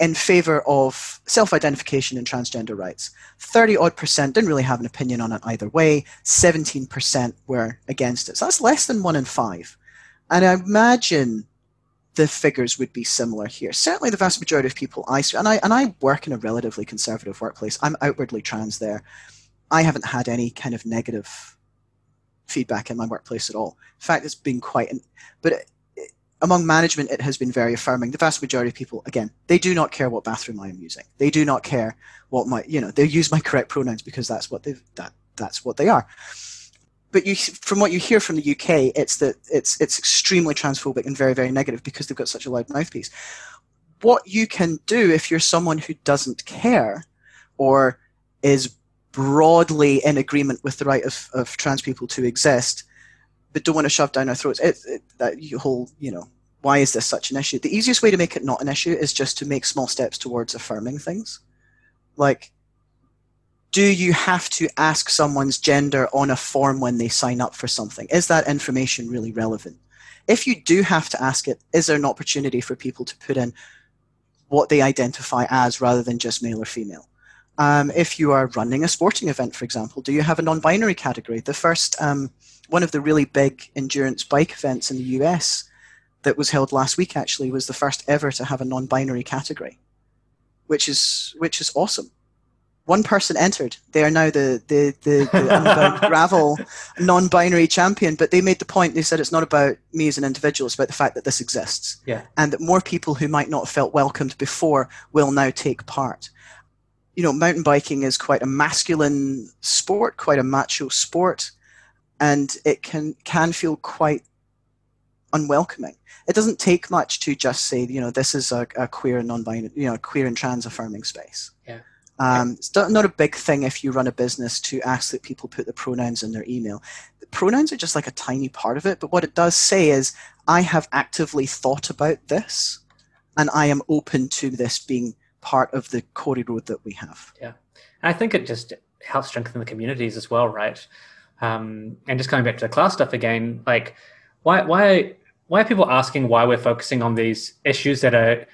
in favor of self identification and transgender rights. 30 odd percent didn't really have an opinion on it either way. 17% were against it. So that's less than one in five. And I imagine the figures would be similar here. Certainly, the vast majority of people I and I and I work in a relatively conservative workplace. I'm outwardly trans there. I haven't had any kind of negative feedback in my workplace at all. In fact, it's been quite. But it, among management, it has been very affirming. The vast majority of people, again, they do not care what bathroom I am using. They do not care what my, you know, they use my correct pronouns because that's what they've that that's what they are but you, from what you hear from the UK, it's that it's it's extremely transphobic and very very negative because they've got such a loud mouthpiece. What you can do if you're someone who doesn't care, or is broadly in agreement with the right of, of trans people to exist, but don't want to shove down our throats, it, it, that whole you know why is this such an issue? The easiest way to make it not an issue is just to make small steps towards affirming things, like do you have to ask someone's gender on a form when they sign up for something? Is that information really relevant? If you do have to ask it, is there an opportunity for people to put in what they identify as rather than just male or female? Um, if you are running a sporting event, for example, do you have a non binary category? The first, um, one of the really big endurance bike events in the US that was held last week actually was the first ever to have a non binary category, which is, which is awesome one person entered. They are now the the the, the gravel non-binary champion. But they made the point. They said it's not about me as an individual. It's about the fact that this exists. Yeah. And that more people who might not have felt welcomed before will now take part. You know, mountain biking is quite a masculine sport, quite a macho sport, and it can can feel quite unwelcoming. It doesn't take much to just say, you know, this is a, a queer and non-binary, you know, queer and trans affirming space. Yeah. Um, it's not a big thing if you run a business to ask that people put the pronouns in their email. The pronouns are just like a tiny part of it, but what it does say is, I have actively thought about this, and I am open to this being part of the road that we have. Yeah, and I think it just helps strengthen the communities as well, right? Um, and just coming back to the class stuff again, like why why why are people asking why we're focusing on these issues that are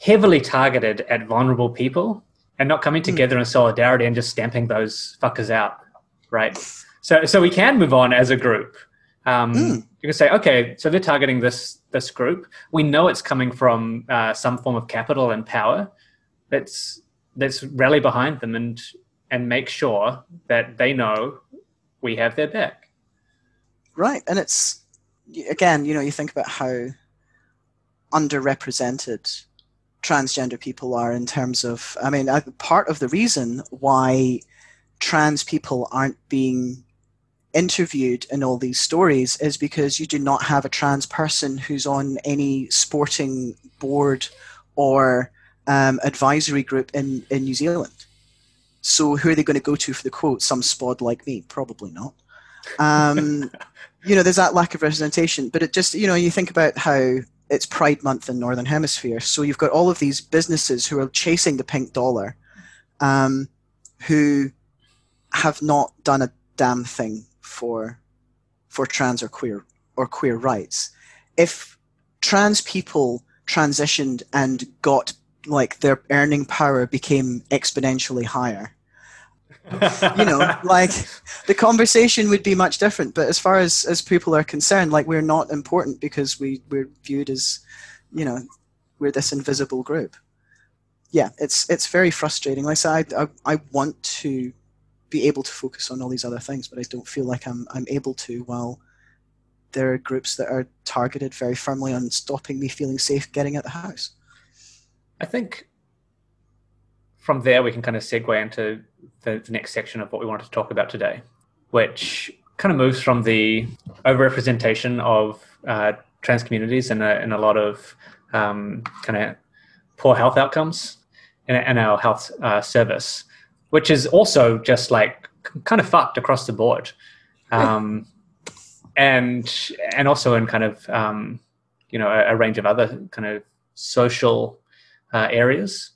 heavily targeted at vulnerable people and not coming hmm. together mm. in solidarity and just stamping those fuckers out, right? So, so we can move on as a group. Um, mm. You can say, okay, so they're targeting this this group. We know it's coming from uh, some form of capital and power. Let's let's rally behind them and and make sure that they know we have their back. Right, and it's again, you know, you think about how underrepresented transgender people are in terms of i mean part of the reason why trans people aren't being interviewed in all these stories is because you do not have a trans person who's on any sporting board or um, advisory group in, in New Zealand. So who are they going to go to for the quote? Some spod like me? Probably not. Um, you know, there's that lack of representation. But it just, you know, you think about how it's Pride Month in Northern Hemisphere. So you've got all of these businesses who are chasing the pink dollar, um, who have not done a damn thing for for trans or queer or queer rights. If trans people transitioned and got like their earning power became exponentially higher, you know, like the conversation would be much different. But as far as as people are concerned, like we're not important because we we're viewed as, you know, we're this invisible group. Yeah, it's it's very frustrating. Like I said, I, I, I want to be able to focus on all these other things, but I don't feel like I'm I'm able to while there are groups that are targeted very firmly on stopping me feeling safe getting at the house. I think from there we can kind of segue into the, the next section of what we wanted to talk about today, which kind of moves from the overrepresentation of uh, trans communities and a, a lot of um, kind of poor health outcomes in, in our health uh, service, which is also just like kind of fucked across the board. Um, and and also in kind of um, you know a, a, range of other kind of social uh, areas.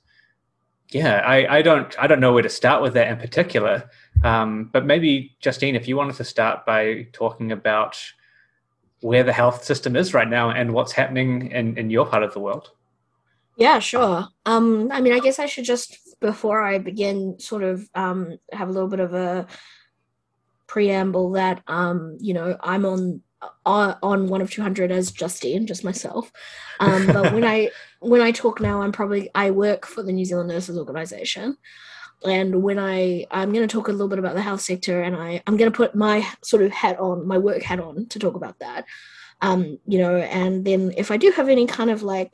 Yeah, I, I don't I don't know where to start with that in particular. Um, but maybe Justine, if you wanted to start by talking about where the health system is right now and what's happening in, in your part of the world. Yeah, sure. Um, I mean, I guess I should just before I begin, sort of um, have a little bit of a preamble that um, you know I'm on on one of 200 as Justine, just myself. Um, but when I when I talk now, I'm probably I work for the New Zealand Nurses Organization, and when I I'm going to talk a little bit about the health sector, and I I'm going to put my sort of hat on, my work hat on to talk about that. Um, you know, and then if I do have any kind of like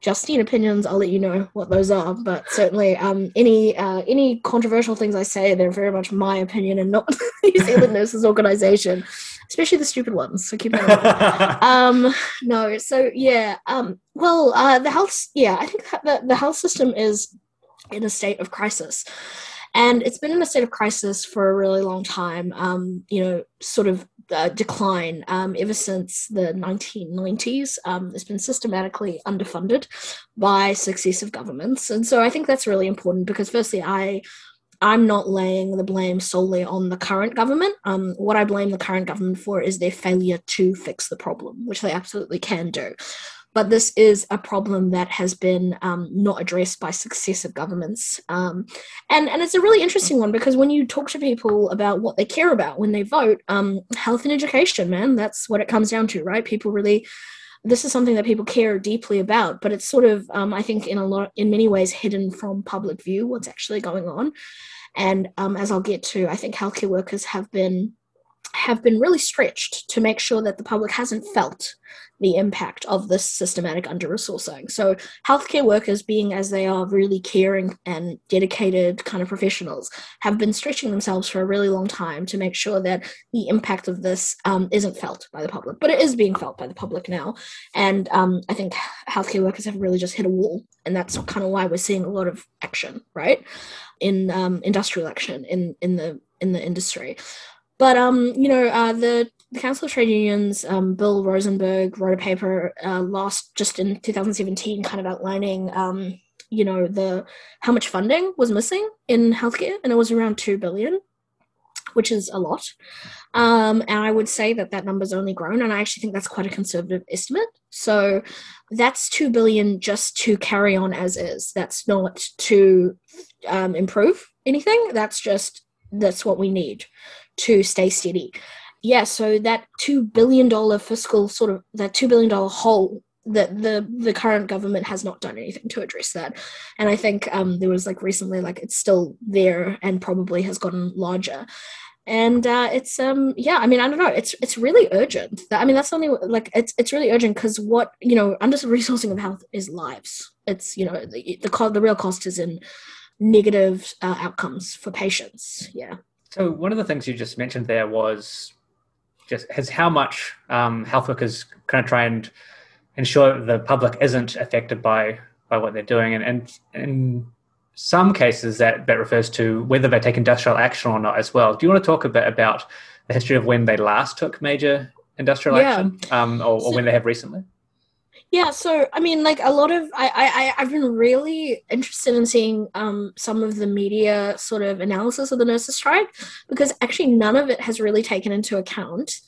Justine opinions, I'll let you know what those are. But certainly, um, any uh, any controversial things I say, they're very much my opinion and not the New Zealand Nurses Organization, especially the stupid ones. So keep that. in um, no, so yeah. Um, well, uh, the health, yeah, I think the the health system is in a state of crisis. And it's been in a state of crisis for a really long time, um, you know, sort of uh, decline um, ever since the 1990s. Um, it's been systematically underfunded by successive governments. And so I think that's really important because, firstly, I I'm not laying the blame solely on the current government. Um, what I blame the current government for is their failure to fix the problem, which they absolutely can do. But this is a problem that has been um, not addressed by successive governments. Um, and, and it's a really interesting one because when you talk to people about what they care about when they vote, um, health and education, man, that's what it comes down to, right? People really this is something that people care deeply about but it's sort of um, i think in a lot in many ways hidden from public view what's actually going on. And um, as i'll get to i think healthcare workers have been have been really stretched to make sure that the public hasn't felt the impact of this systematic under resourcing. So, healthcare workers, being as they are really caring and dedicated kind of professionals, have been stretching themselves for a really long time to make sure that the impact of this um, isn't felt by the public. But it is being felt by the public now. And um, I think healthcare workers have really just hit a wall. And that's kind of why we're seeing a lot of action, right? In um, industrial action in, in the in the industry. But um, you know, uh, the the Council of Trade Unions, um, Bill Rosenberg wrote a paper uh, last just in 2017, kind of outlining, um, you know, the how much funding was missing in healthcare, and it was around two billion, which is a lot. Um, and I would say that that number's only grown, and I actually think that's quite a conservative estimate. So that's two billion just to carry on as is. That's not to um, improve anything. That's just that's what we need to stay steady. Yeah, so that two billion dollar fiscal sort of that two billion dollar hole that the the current government has not done anything to address that, and I think um, there was like recently like it's still there and probably has gotten larger, and uh, it's um yeah I mean I don't know it's it's really urgent. I mean that's only like it's it's really urgent because what you know under resourcing of health is lives. It's you know the the, co- the real cost is in negative uh, outcomes for patients. Yeah. So one of the things you just mentioned there was just has how much um, health workers kind of try and ensure the public isn't affected by by what they're doing, and, and in some cases that that refers to whether they take industrial action or not as well. Do you want to talk a bit about the history of when they last took major industrial yeah. action, um, or, or when they have recently? Yeah, so I mean, like a lot of I I I've been really interested in seeing um some of the media sort of analysis of the nurses strike because actually none of it has really taken into account.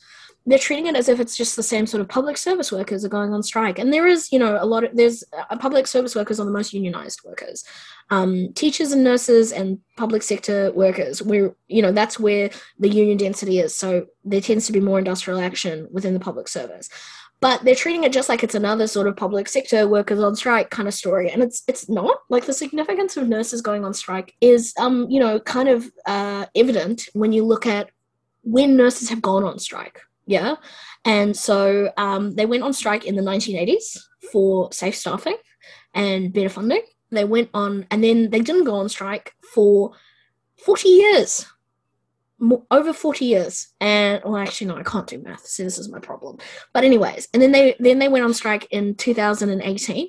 They're treating it as if it's just the same sort of public service workers are going on strike, and there is, you know, a lot of there's uh, public service workers are the most unionized workers, um, teachers and nurses and public sector workers. Where you know that's where the union density is. So there tends to be more industrial action within the public service but they're treating it just like it's another sort of public sector workers on strike kind of story. And it's it's not. Like the significance of nurses going on strike is um you know kind of uh, evident when you look at when nurses have gone on strike. Yeah. And so um, they went on strike in the 1980s for safe staffing and better funding. They went on and then they didn't go on strike for 40 years over 40 years. And well actually no i can't do math. So this is my problem. But anyways and then they then they went on strike in 2018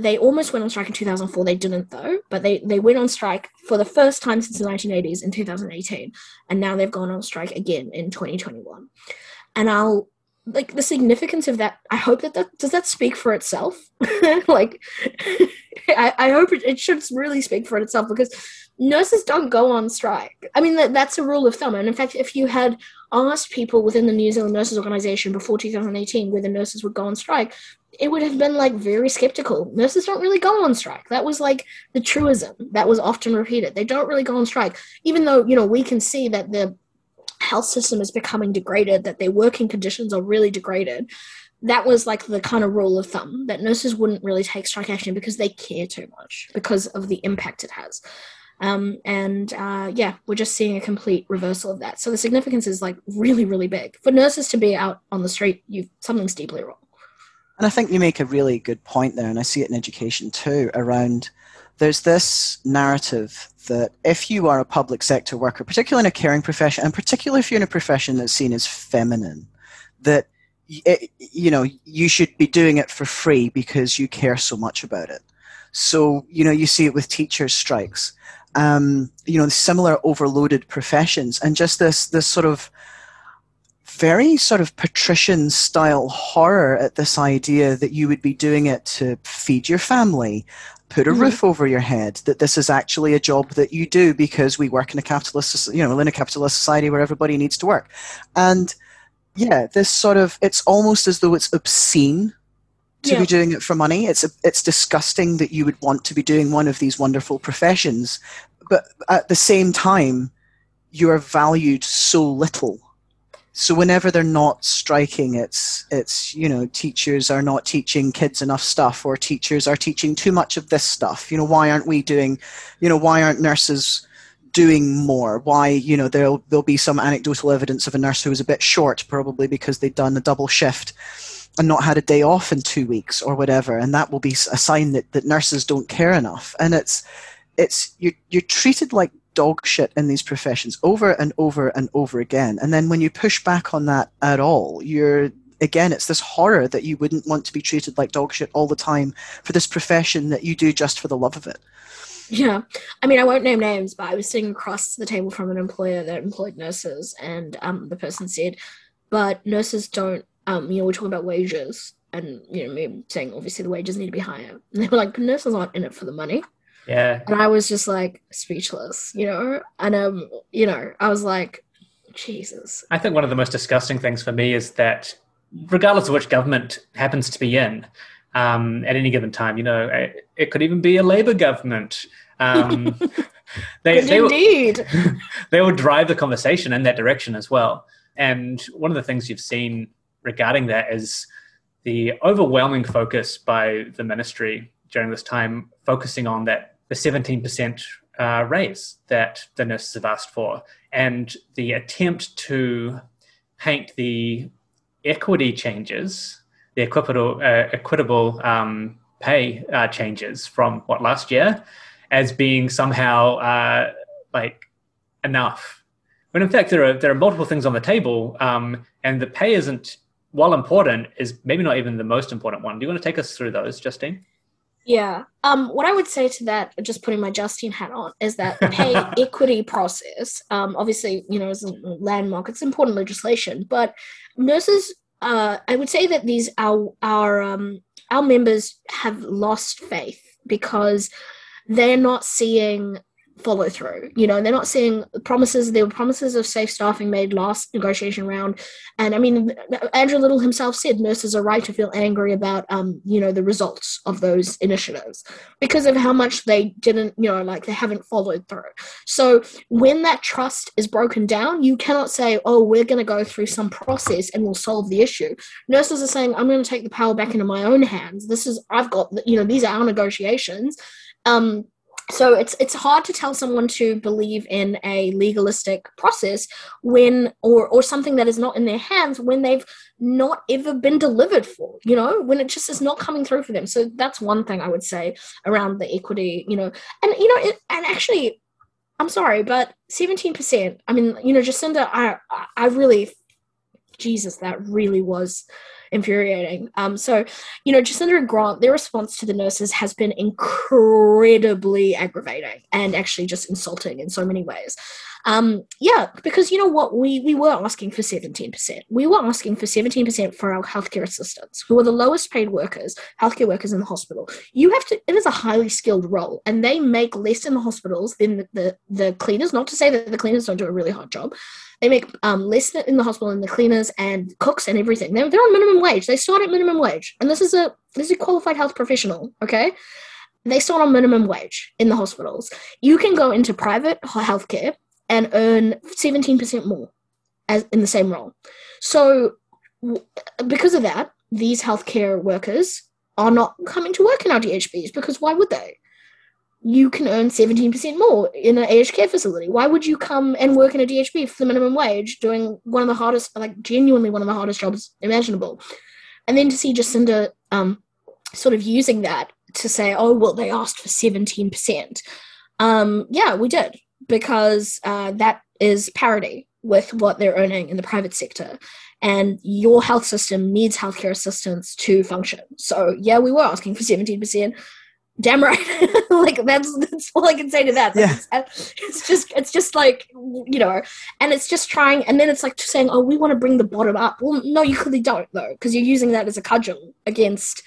they almost went on strike in 2004 they didn't though. But they they went on strike for the first time since the 1980s in 2018 and now they've gone on strike again in 2021 and i'll like the significance of that i hope that that does that speak for itself? Like I, I hope it, it should really speak for itself because nurses don't go on strike. I mean that, that's a rule of thumb. And in fact if you had asked people within the new zealand nurses organization before 2018 whether nurses would go on strike it would have been like very skeptical. Nurses don't really go on strike. That was like the truism that was often repeated. They don't really go on strike. Even though you know we can see that the health system is becoming degraded, that their working conditions are really degraded. That was like the kind of rule of thumb that nurses wouldn't really take strike action because they care too much because of the impact it has. Um, and uh, yeah, we're just seeing a complete reversal of that. So the significance is like really, really big for nurses to be out on the street. You something's deeply wrong. And I think you make a really good point there, and I see it in education too. Around there's this narrative that if you are a public sector worker, particularly in a caring profession, and particularly if you're in a profession that's seen as feminine, that it, you know you should be doing it for free because you care so much about it. So you know you see it with teachers' strikes, um, you know similar overloaded professions, and just this this sort of very sort of patrician style horror at this idea that you would be doing it to feed your family put a mm-hmm. roof over your head that this is actually a job that you do because we work in a capitalist you know in a capitalist society where everybody needs to work and yeah this sort of it's almost as though it's obscene to yeah. be doing it for money it's a, it's disgusting that you would want to be doing one of these wonderful professions but at the same time you are valued so little. So whenever they're not striking it's it's you know teachers are not teaching kids enough stuff or teachers are teaching too much of this stuff. You know why aren't we doing you know why aren't nurses doing more? Why you know there'll there'll be some anecdotal evidence of a nurse who was a bit short probably because they'd done a double shift and not had a day off in two weeks or whatever. And that will be a sign that, that nurses don't care enough. And it's it's you're, you're treated like dog shit in these professions over and over and over again. And then when you push back on that at all, you're again, it's this horror that you wouldn't want to be treated like dog shit all the time for this profession that you do just for the love of it. Yeah. I mean, I won't name names, but I was sitting across the table from an employer that employed nurses, and um, the person said, but nurses don't, um, you know, we're talking about wages, and, you know, me saying obviously the wages need to be higher. And they were like, nurses aren't in it for the money. Yeah. And I was just like speechless, you know? And um, you know, I was like, Jesus. I think one of the most disgusting things for me is that regardless of which government happens to be in, um, at any given time, you know, it, it could even be a Labour government. Um, they, they indeed. Will, they will drive the conversation in that direction as well. And one of the things you've seen regarding that is the overwhelming focus by the ministry during this time, focusing on that the 17% uh, raise that the nurses have asked for, and the attempt to paint the equity changes, the equitable, uh, equitable um, pay uh, changes from what last year, as being somehow uh, like enough. When in fact there are there are multiple things on the table, um, and the pay isn't, while important, is maybe not even the most important one. Do you want to take us through those, Justine? Yeah. Um, what I would say to that, just putting my Justine hat on, is that the pay equity process, um, obviously, you know, is a landmark. It's important legislation, but nurses, uh, I would say that these our our um, our members have lost faith because they're not seeing follow through. You know, they're not seeing promises. There were promises of safe staffing made last negotiation round, and I mean, Andrew Little himself said nurses are right to feel angry about, um, you know, the results of those initiatives because of how much they didn't, you know, like they haven't followed through. So when that trust is broken down, you cannot say, oh, we're going to go through some process and we'll solve the issue. Nurses are saying, I'm going to take the power back into my own hands. This is I've got, you know, these are our negotiations. Um, so it's it's hard to tell someone to believe in a legalistic process when or or something that is not in their hands when they've not ever been delivered for you know when it just is not coming through for them. So that's one thing i would say around the equity you know. And you know it, and actually i'm sorry but 17% i mean you know jacinda i i really jesus that really was infuriating. Um, so, you know, Jacinda and Grant, their response to the nurses has been incredibly aggravating and actually just insulting in so many ways. Um, yeah, because you know what, we we were asking for seventeen percent. We were asking for seventeen percent for our healthcare assistants, who are the lowest paid workers, healthcare workers in the hospital. You have to. It is a highly skilled role, and they make less in the hospitals than the the, the cleaners. Not to say that the cleaners don't do a really hard job. They make um, less in the hospital than the cleaners and cooks and everything. They're, they're on minimum wage. They start at minimum wage, and this is a this is a qualified health professional. Okay, they start on minimum wage in the hospitals. You can go into private healthcare and earn 17% more as in the same role. So because of that, these healthcare workers are not coming to work in our DHBs because why would they? You can earn 17% more in an aged care facility. Why would you come and work in a DHB for the minimum wage doing one of the hardest, like genuinely one of the hardest jobs imaginable? And then to see Jacinda um, sort of using that to say, oh, well, they asked for 17%. Um, yeah, we did because uh, that is parity with what they're earning in the private sector. And your health system needs healthcare assistance to function. So, yeah, we were asking for 17%. Damn right. like that's that's all I can say to that. Yeah. It's, it's just it's just like you know, and it's just trying, and then it's like saying, "Oh, we want to bring the bottom up." Well, no, you clearly don't, though, because you're using that as a cudgel against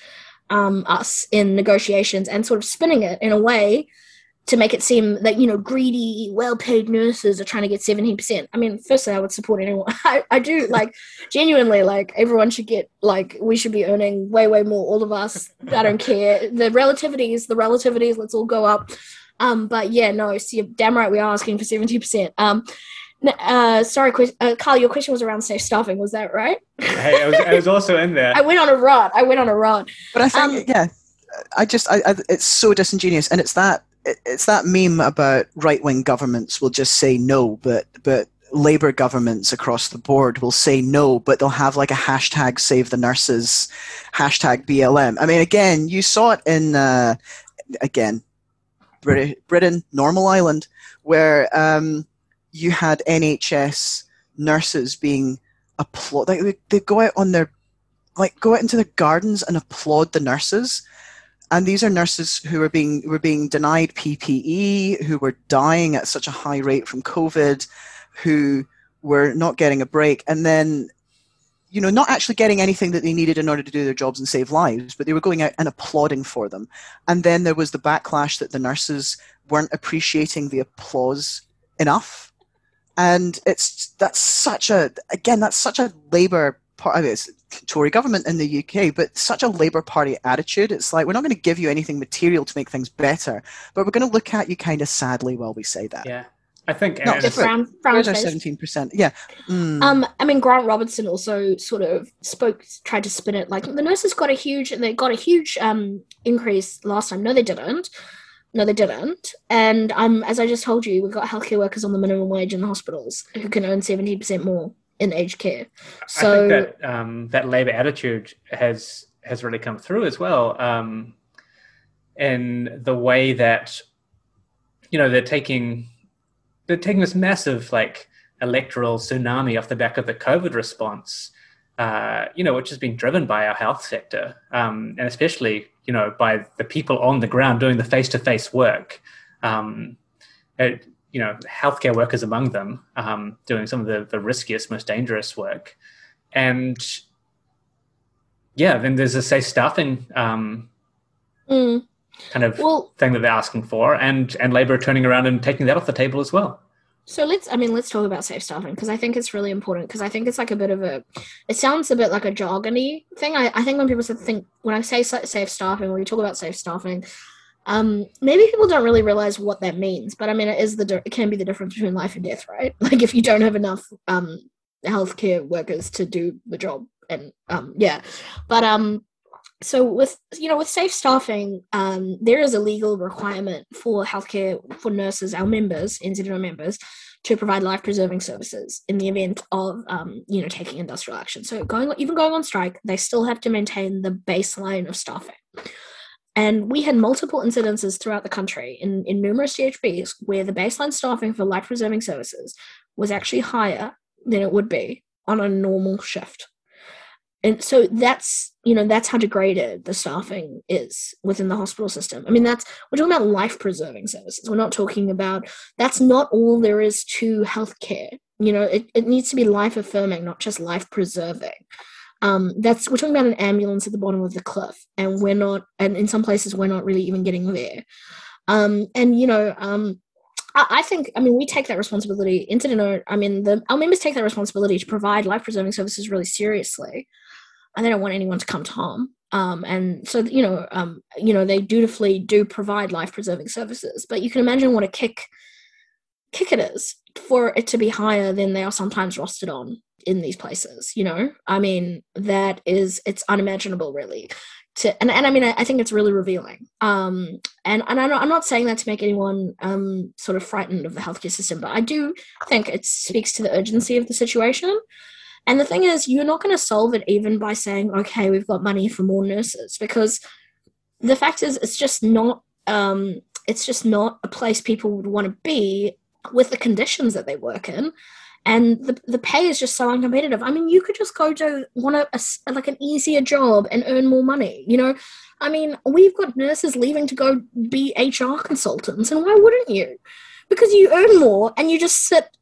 um, us in negotiations and sort of spinning it in a way to make it seem that you know greedy well-paid nurses are trying to get 17% i mean firstly i would support anyone I, I do like genuinely like everyone should get like we should be earning way way more all of us i don't care the relativities the relativities let's all go up um but yeah no see damn right we are asking for 70% um uh, sorry, uh, Carl, your question was around safe staffing. Was that right? hey, I was, I was also in there. I went on a run. I went on a run. But I think, um, yeah, I just, I, I, it's so disingenuous, and it's that it's that meme about right wing governments will just say no, but but labor governments across the board will say no, but they'll have like a hashtag save the nurses, hashtag BLM. I mean, again, you saw it in uh, again Britain, normal island, where um, you had NHS nurses being applaud like they, they go out on their like go out into the gardens and applaud the nurses and these are nurses who were being were being denied PPE, who were dying at such a high rate from COVID, who were not getting a break, and then you know not actually getting anything that they needed in order to do their jobs and save lives, but they were going out and applauding for them. And then there was the backlash that the nurses weren't appreciating the applause enough. And it's that's such a again that's such a labor part of it. Tory government in the UK, but such a Labour Party attitude. It's like we're not going to give you anything material to make things better, but we're going to look at you kind of sadly while we say that. Yeah. I think not different. Brown, seventeen percent. Yeah. Mm. Um, I mean, Grant Robertson also sort of spoke, tried to spin it like the nurses got a huge, they got a huge um increase last time. No, they didn't. No, they didn't. And um, as I just told you, we've got healthcare workers on the minimum wage in the hospitals who can earn seventeen percent more in aged care. So I think that um, that Labor attitude has has really come through as well um, in the way that you know they're taking they're taking this massive like electoral tsunami off the back of the COVID response. Uh, you know, which has been driven by our health sector, um, and especially, you know, by the people on the ground doing the face-to-face work. Um, it, you know healthcare workers among them um, doing some of the, the riskiest most dangerous work. And yeah then there's a safe staffing um, mm. kind of well, thing that they're asking for and and labor turning around and taking that off the table as well. So let's i mean let's talk about safe staffing because i think it's really important because i think it's like a bit of a it sounds a bit like a jargony thing. I, I think when people think when i say safe staffing when we talk about safe staffing um, maybe people don't really realize what that means, but I mean, it is the it can be the difference between life and death, right? Like if you don't have enough um, healthcare workers to do the job, and um, yeah, but um, so with you know with safe staffing, um, there is a legal requirement for healthcare for nurses, our members, NZNO members, to provide life preserving services in the event of um, you know taking industrial action. So going even going on strike, they still have to maintain the baseline of staffing. And we had multiple incidences throughout the country in, in numerous DHBs where the baseline staffing for life preserving services was actually higher than it would be on a normal shift. and so that's you know that's how degraded the staffing is within the hospital system. I mean that's we're talking about life preserving services. We're not talking about that's not all there is to healthcare. You know it, it needs to be life affirming not just life preserving um, that's we're talking about an ambulance at the bottom of the cliff and we're not and in some places we're not really even getting there um, and you know um, I, I think i mean we take that responsibility incident i mean the our members take that responsibility to provide life preserving services really seriously and they don't want anyone to come to harm. Um, and so you know, um, you know, they dutifully do provide life preserving services. But you can imagine what a kick kick it is for it to be higher than they are sometimes rostered on in these places. You know, I mean, that is it's unimaginable, really. To, and, and I mean, I, I think it's really revealing. Um, and and I'm not, I'm not saying that to make anyone um, sort of frightened of the healthcare system, but I do think it speaks to the urgency of the situation. And the thing is, you're not going to solve it even by saying, okay, we've got money for more nurses, because the fact is, it's just not. Um, it's just not a place people would want to be with the conditions that they work in and the, the pay is just so uncompetitive. I mean you could just go to one of a, like an easier job and earn more money you know? I mean we've got nurses leaving to go be hr consultants and why wouldn't you? Because you earn more and you just sit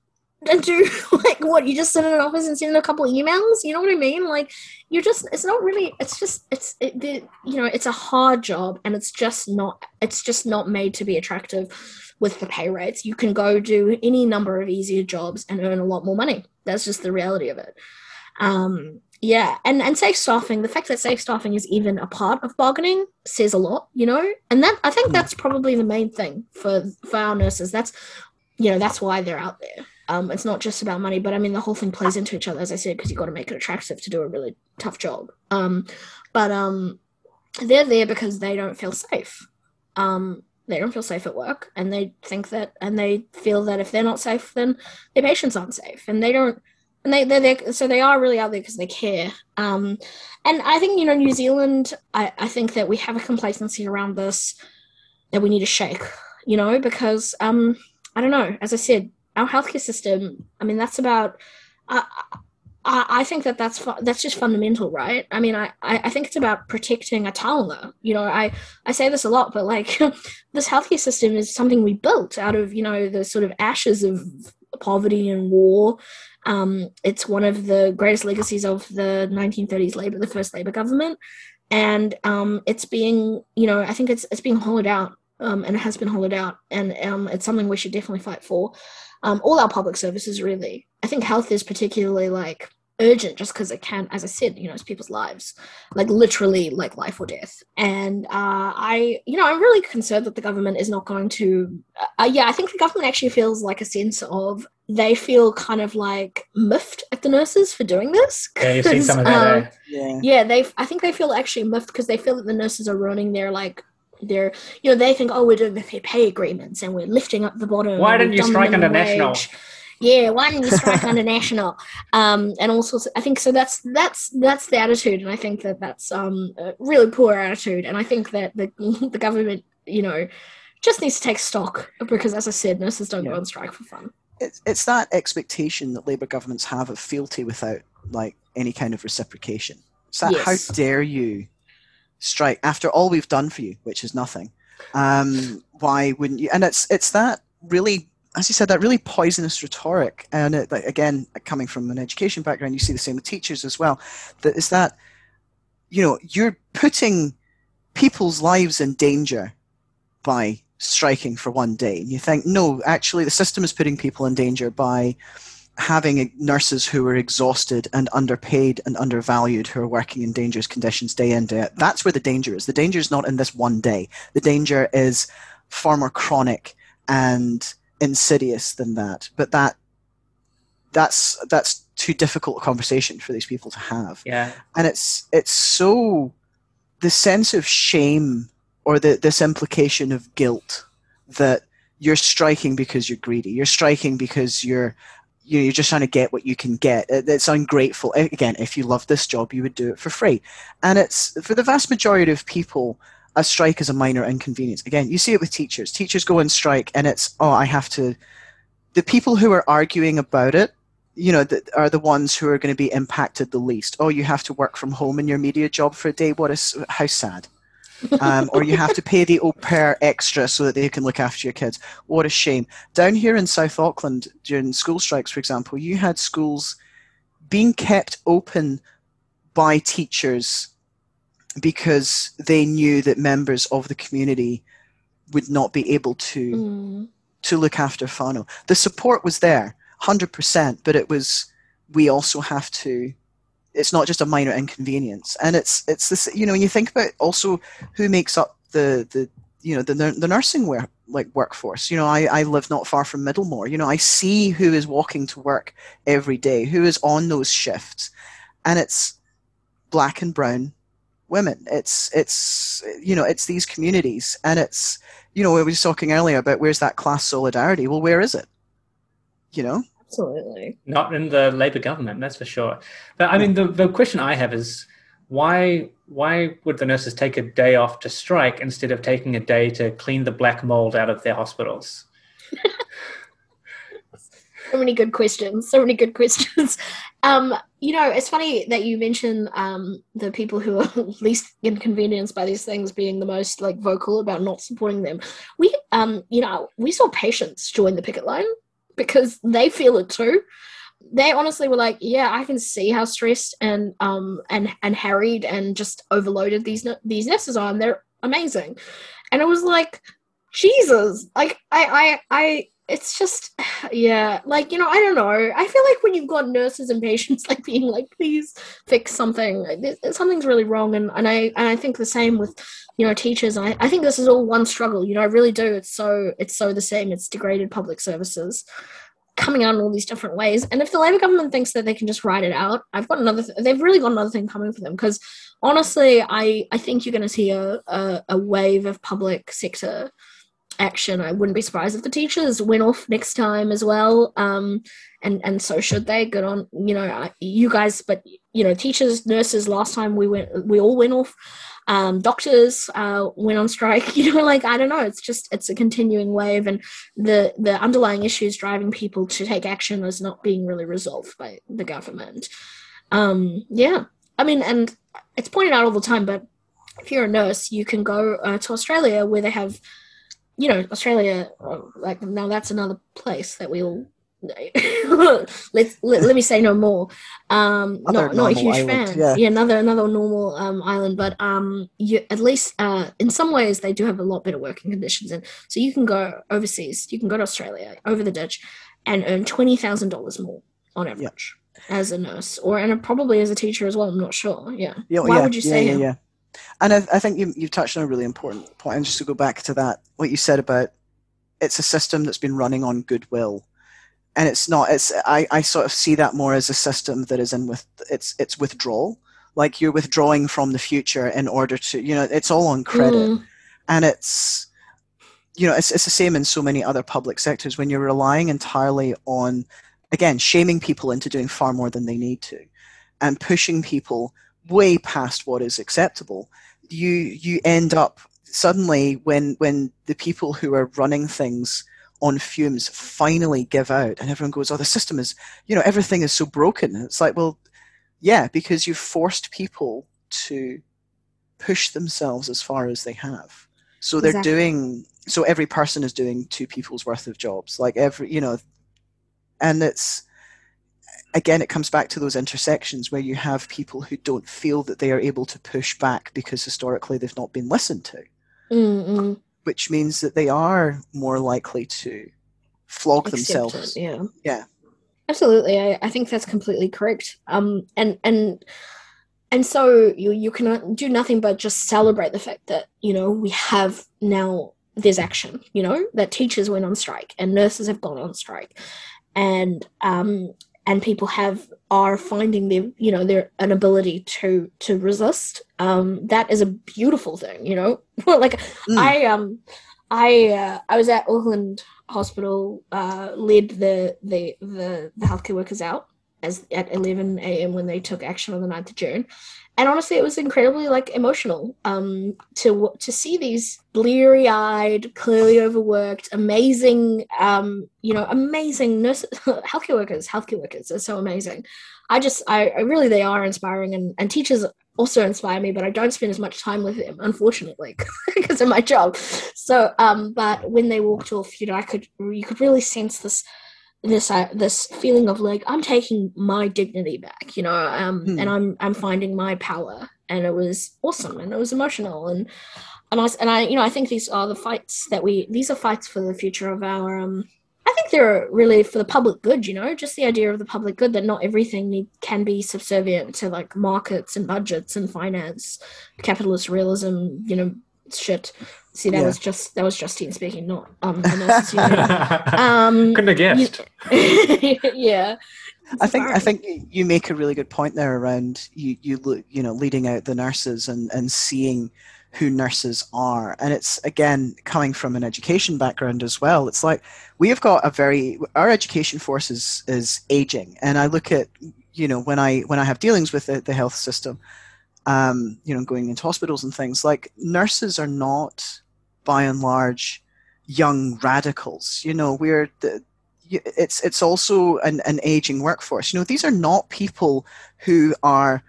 and do like what you just sit in an office and send a couple emails? You know what i mean? Like you're just it's not really it's just it's it, the, you know it's a hard job and it's just not it's just not made to be attractive with the pay rates. You can go do any number of easier jobs and earn a lot more money. That's just the reality of it. Um yeah. And and safe staffing the fact that safe staffing is even a part of bargaining says a lot you know? And that i think hmm. that's probably the main thing for for our nurses. That's you know that's why they're out there um, it's not just about money, but I mean the whole thing plays into each other, as I said, because you've got to make it attractive to do a really tough job. Um, but um, they're there because they don't feel safe. Um, they don't feel safe at work, and they think that, and they feel that if they're not safe, then their patients aren't safe, and they don't. And they they're there, so they are really out there because they care. Um, and I think you know New Zealand. I, I think that we have a complacency around this that we need to shake. You know, because um, I don't know. As I said, our healthcare system. I mean, that's about. Uh, I, I think that that's fu- that's just fundamental, right? I mean, I, I think it's about protecting a taonga. You know, I, I say this a lot, but like this healthcare system is something we built out of you know the sort of ashes of poverty and war. Um, it's one of the greatest legacies of the 1930s Labor, the first Labor government, and um, it's being you know I think it's it's being hollowed out um, and it has been hollowed out, and um, it's something we should definitely fight for um, all our public services really. I think health is particularly like urgent just because it can, as I said, you know, it's people's lives, like literally like life or death. And uh, I, you know, I'm really concerned that the government is not going to. Uh, yeah, I think the government actually feels like a sense of they feel kind of like miffed at the nurses for doing this. Yeah, you've seen some of that. Um? Yeah, yeah. They, I think they feel actually miffed because they feel that the nurses are ruining their like they're you know they think oh we're doing the fair pay agreements and we're lifting up the bottom why didn't you strike under national? yeah why didn't you strike under national? Um and all sorts of, i think so that's that's that's the attitude and i think that that's um a really poor attitude and i think that the the government you know just needs to take stock because as i said nurses don't yeah. go on strike for fun. It's, it's that expectation that labor governments have of fealty without like any kind of reciprocation. It's that yes. how dare you strike after all we've done for you, which is nothing. Um, why wouldn't you? And it's it's that really, as you said, that really poisonous rhetoric. And it, again, coming from an education background, you see the same with teachers as well. That is that, you know, you're putting people's lives in danger by striking for one day. And you think, no, actually, the system is putting people in danger by having nurses who are exhausted and underpaid and undervalued who are working in dangerous conditions day in day out. That's where the danger is. The danger is not in this one day. The danger is far more chronic and insidious than that. But that that's that's too difficult a conversation for these people to have. Yeah. And it's it's so the sense of shame or the this implication of guilt that you're striking because you're greedy. You're striking because you're you know, you're just trying to get what you can get. It's ungrateful. Again, if you love this job, you would do it for free. And it's for the vast majority of people, a strike is a minor inconvenience. Again, you see it with teachers. Teachers go on strike, and it's oh, I have to. The people who are arguing about it, you know, that are the ones who are going to be impacted the least. Oh, you have to work from home in your media job for a day. What is how sad. Um, or you have to pay the au pair extra so that they can look after your kids. What a shame. Down here in South Auckland, during school strikes, for example, you had schools being kept open by teachers because they knew that members of the community would not be able to Mm. to look after whānau. The support was there, hundred percent, but it was we also have to. It's not just a minor inconvenience, and it's it's this. You know, when you think about also who makes up the the you know the the nursing work like workforce. You know, I I live not far from Middlemore. You know, I see who is walking to work every day, who is on those shifts, and it's black and brown women. It's it's you know it's these communities, and it's you know we were talking earlier about where's that class solidarity. Well, where is it? You know, Absolutely. Not in the Labour government, that's for sure. But I mean, the, the question I have is why why would the nurses take a day off to strike instead of taking a day to clean the black mold out of their hospitals? So many good questions. So many good questions. Um, you know, it's funny that you mention um, the people who are least inconvenienced by these things being the most like vocal about not supporting them. We, um, you know, we saw patients join the picket line because they feel it too. They honestly were like, "Yeah, I can see how stressed and um and and harried and just overloaded these these nurses are, and they're amazing." And it was like, Jesus, like I I I it's just yeah like you know i don't know. I feel like when you've got nurses and patients like being like please fix something something's really wrong. And, and i and i think the same with you know teachers. I, I think this is all one struggle. You know i really do. It's so it's so the same. It's degraded public services coming out in all these different ways. And if the labor government thinks that they can just write it out i've got another th- they've really got another thing coming for them. Because honestly i i think you're going to see a, a a wave of public sector action. I wouldn't be surprised if the teachers went off next time as well. Um, and and so should they. Good on you know you guys, but you know teachers, nurses. Last time we went, we all went off. Um, doctors uh, went on strike. You know, like I don't know. It's just it's a continuing wave, and the the underlying issues driving people to take action is not being really resolved by the government. Um, yeah, I mean, and it's pointed out all the time, but if you're a nurse, you can go uh, to Australia where they have you know, Australia, uh, like now that's another place that we all. Let's let, let me say no more. Um, not not a huge island, fan. yeah. another another normal um island, but um, you at least uh in some ways they do have a lot better working conditions, and so you can go overseas. You can go to Australia over the ditch, and earn twenty thousand dollars more on average as a nurse, or and probably as a teacher as well. I'm not sure. Yeah. Yeah, Why yeah, would you say yeah, yeah. And I, I think you, you've touched on a really important point. And just to go back to that, what you said about it's a system that's been running on goodwill, and it's not. It's I, I sort of see that more as a system that is in with it's it's withdrawal. Like you're withdrawing from the future in order to you know it's all on credit, Mm, and it's you know it's it's the same in so many other public sectors when you're relying entirely on again shaming people into doing far more than they need to, and pushing people way past what is acceptable, you you end up suddenly when when the people who are running things on fumes finally give out and everyone goes, Oh, the system is you know, everything is so broken. It's like, well, yeah, because you've forced people to push themselves as far as they have. So they're Exactly. doing so every person is doing two people's worth of jobs. Like every you know and it's again it comes back to those intersections where you have people who don't feel that they are able to push back because historically they've not been listened to. Mm, mm. which means that they are more likely to flog accept themselves. it, yeah. Yeah. absolutely. I, I think that's completely correct. Um and and and so you you can do nothing but just celebrate the fact that you know we have now there's action you know that teachers went on strike and nurses have gone on strike. And um and people have are finding their you know their an ability to to resist um that is a beautiful thing you know like Mm. I um I uh, I was at Auckland Hospital, uh, led the, the the the healthcare workers out, as at 11 a.m. when they took action on the 9th of June. And honestly, it was incredibly like emotional um, to to see these bleary-eyed, clearly overworked, amazing, um, you know, amazing nurses, healthcare workers. Healthcare workers are so amazing. I just, I, I really, they are inspiring, and, and teachers also inspire me, but I don't spend as much time with them, unfortunately, because of my job. So, um, but when they walked off, you know, I could, you could really sense this this uh, this feeling of like I'm taking my dignity back, you know, um, hmm. and I'm I'm finding my power, and it was awesome, and it was emotional, and and I and I you know I think these are the fights that we these are fights for the future of our um. I think they're really for the public good, you know, just the idea of the public good that not everything need, can be subservient to like markets and budgets and finance, capitalist realism, you know, shit. See, that yeah. was just that was Justine speaking, not um. um Couldn't have guessed. yeah. I think I think you make a really good point there around you you you know leading out the nurses and and seeing who nurses are and it's again coming from an education background as well it's like we have got a very our education force is is aging and i look at you know when i when i have dealings with the, the health system um, you know going into hospitals and things like nurses are not by and large young radicals. You know, we're the, it's it's also an, an aging workforce. You know, these are not people who are,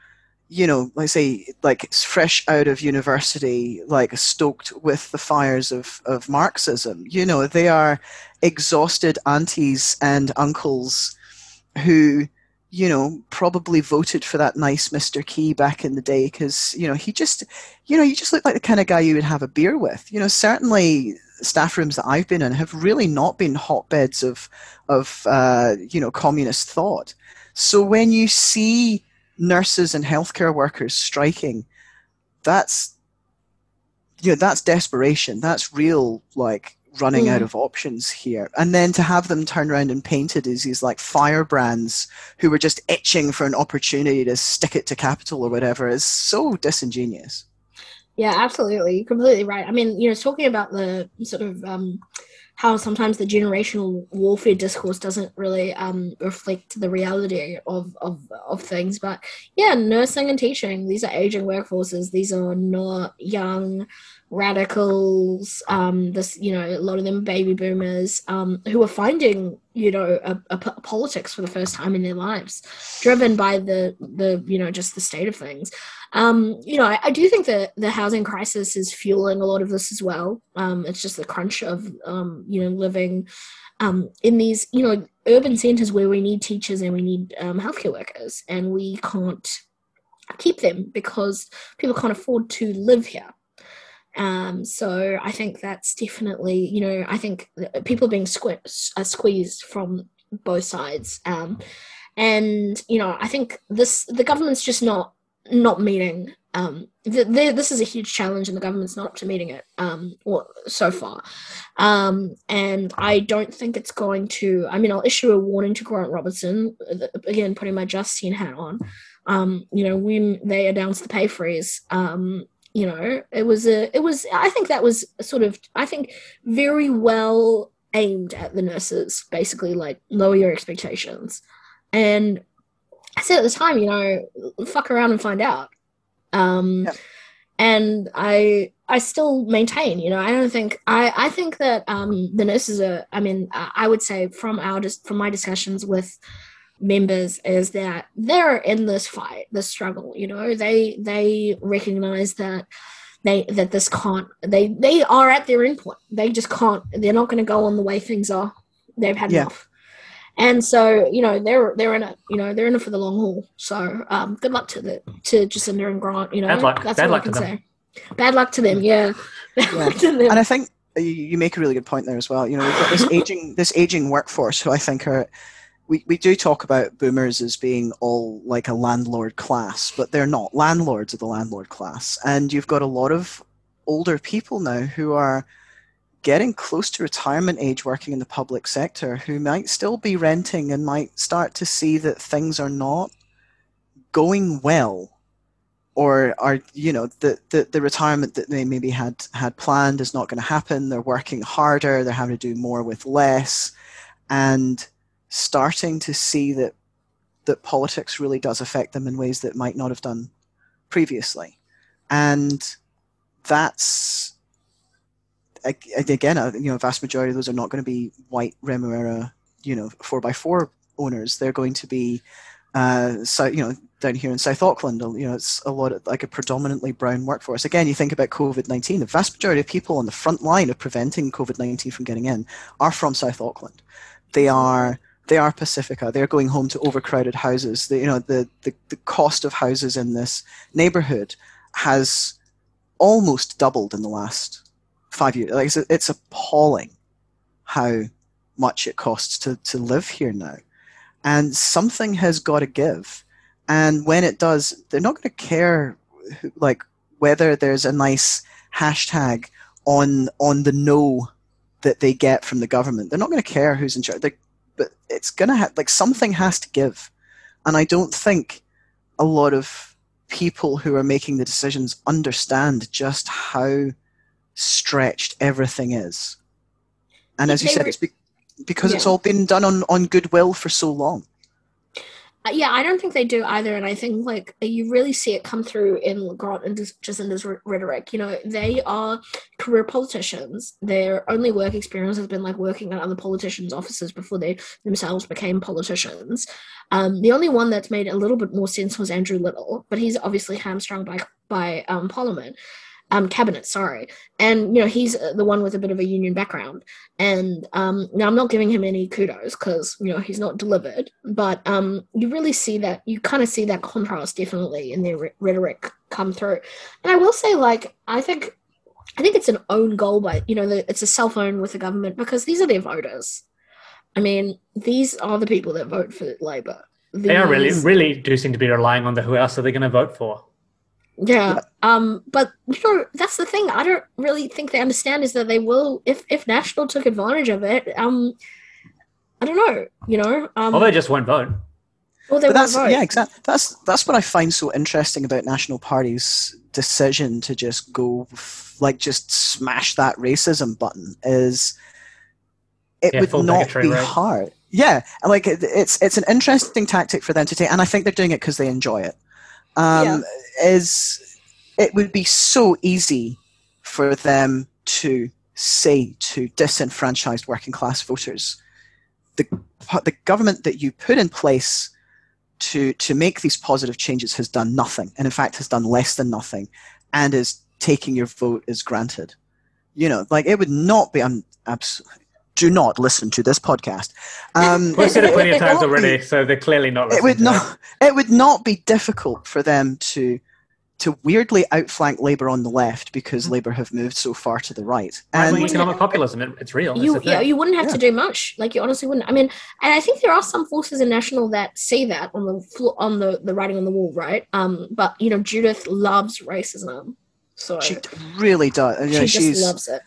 you know, like say like fresh out of university, like stoked with the fires of, of Marxism. You know, they are exhausted aunties and uncles who you know, probably voted for that nice Mr. Key back in the day because, you know, he just, you know, he just looked like the kind of guy you would have a beer with. You know, certainly staff rooms that I've been in have really not been hotbeds of, of uh, you know, communist thought. So when you see nurses and healthcare workers striking, that's, you know, that's desperation. That's real, like, running mm. out of options here. And then to have them turn around and painted as these like firebrands who were just itching for an opportunity to stick it to capital or whatever is so disingenuous. Yeah, absolutely. You're completely right. I mean, you know, talking about the sort of um, how sometimes the generational warfare discourse doesn't really um, reflect the reality of, of, of things. But yeah, nursing and teaching, these are aging workforces. These are not young radicals, um, this, you know, a lot of them baby boomers, um, who are finding, you know, a, a, a, politics for the first time in their lives, driven by the, the, you know, just the state of things. Um, you know, I, I, do think that the housing crisis is fueling a lot of this as well. Um, it's just the crunch of, um, you know, living, um, in these, you know, urban centers where we need teachers and we need, um, healthcare workers and we can't keep them because people can't afford to live here. Um, so I think that's definitely, you know, I think people are being uh, squeezed from both sides. Um, and you know, I think this the government's just not not meeting. Um, the, the, this is a huge challenge, and the government's not up to meeting it. Um, or so far, um, and I don't think it's going to. I mean, I'll issue a warning to Grant Robertson uh, again, putting my Justine hat on. Um, you know, when they announced the pay freeze, um, you know it was a it was i think that was sort of i think very well aimed at the nurses basically like lower your expectations and i said at the time you know fuck around and find out um yeah. and i i still maintain you know i don't think i i think that um the nurses are i mean i would say from our just from my discussions with members is that they're in this fight, this struggle. You know, they they recognize that they that this can't. They they are at their endpoint. They just can't. They're not going to go on the way things are. They've had yeah. enough. And so, you know, they're they're in it. You know, they're in it for the long haul. So, um, good luck to the to Jacinda and Grant. You know, Bad luck. that's Bad all I can say. Bad luck to them. Yeah. yeah. to them. And I think you make a really good point there as well. You know, we've got this aging this aging workforce who I think are we, we do talk about boomers as being all like a landlord class, but they're not. Landlords are the landlord class. And you've got a lot of older people now who are getting close to retirement age working in the public sector who might still be renting and might start to see that things are not going well or are you know the, the, the retirement that they maybe had had planned is not going to happen they're working harder they're having to do more with less and starting to see that that politics really does affect them in ways that might not have done previously. And that's again, uh, you know, vast majority of those are not going to be white Remuera, you know, four by four owners. They're going to be, uh, so you know, down here in South Auckland, you know, it's a lot of like a predominantly brown workforce. Again, you think about COVID nineteen. The vast majority of people on the front line of preventing COVID nineteen from getting in are from South Auckland. They are they are Pacifica. They're going home to overcrowded houses. The, you know, the, the the cost of houses in this neighborhood has almost doubled in the last five years. Like it's, it's appalling how much it costs to, to live here now. And something has got to give. And when it does, they're not going to care like whether there's a nice hashtag on on the no that they get from the government. They're not going to care who's in charge. They're, but it's going to have like something has to give. And I don't think a lot of people who are making the decisions understand just how stretched everything is. And as you said, it's be- because yeah. it's all been done on, on goodwill for so long. Uh, yeah, I don't think they do either, and I think like you really see it come through in Grant and Jacinda's rhetoric. You know, they are career politicians. Their only work experience has been like working at other politicians' offices before they themselves became politicians. Um, the only one that's made a little bit more sense was Andrew Little, but he's obviously hamstrung by by um, Parliament um, cabinet, sorry. And, you know, he's uh, the one with a bit of a union background. And um, now I'm not giving him any kudos because, you know, he's not delivered. But um, you really see that, you kind of see that contrast definitely in their re- rhetoric come through. And I will say, like, I think. I think it's an own goal, but you know, it's a self own with the government because these are their voters. I mean, these are the people that vote for Labour. These... They are really, really do seem to be relying on the who else are they going to vote for. Yeah. Um, but you know, that's the thing. I don't really think they understand is that they will if if National took advantage of it, um I don't know, you know. Um Or they just won't vote. Well, they but that's, Yeah, exactly. That's that's what I find so interesting about National Party's decision to just go like just smash that racism button is it yeah, would not be right? hard. Yeah, like it, it's it's an interesting tactic for them to take, and I think they're doing it because they enjoy it um, yeah. is it would be so easy for them to say to disenfranchised working class voters, the, the government that you put in place to, to make these positive changes has done nothing, and in fact has done less than nothing, and is taking your vote as granted. You know, like it would not be. I'm absolutely do not listen to this podcast. Um, We've said it plenty of times already, be, so they're clearly not. It would not. It. it would not be difficult for them to to weirdly outflank Labour on the left because mm-hmm. Labour have moved so far to the right. And economic populism, it, it's real. You, yeah, you wouldn't have yeah. to do much. Like you honestly wouldn't. I mean, and I think there are some forces in National that see that on the floor, on the the writing on the wall, right? Um, but you know, Judith loves racism, so she really does. she just loves it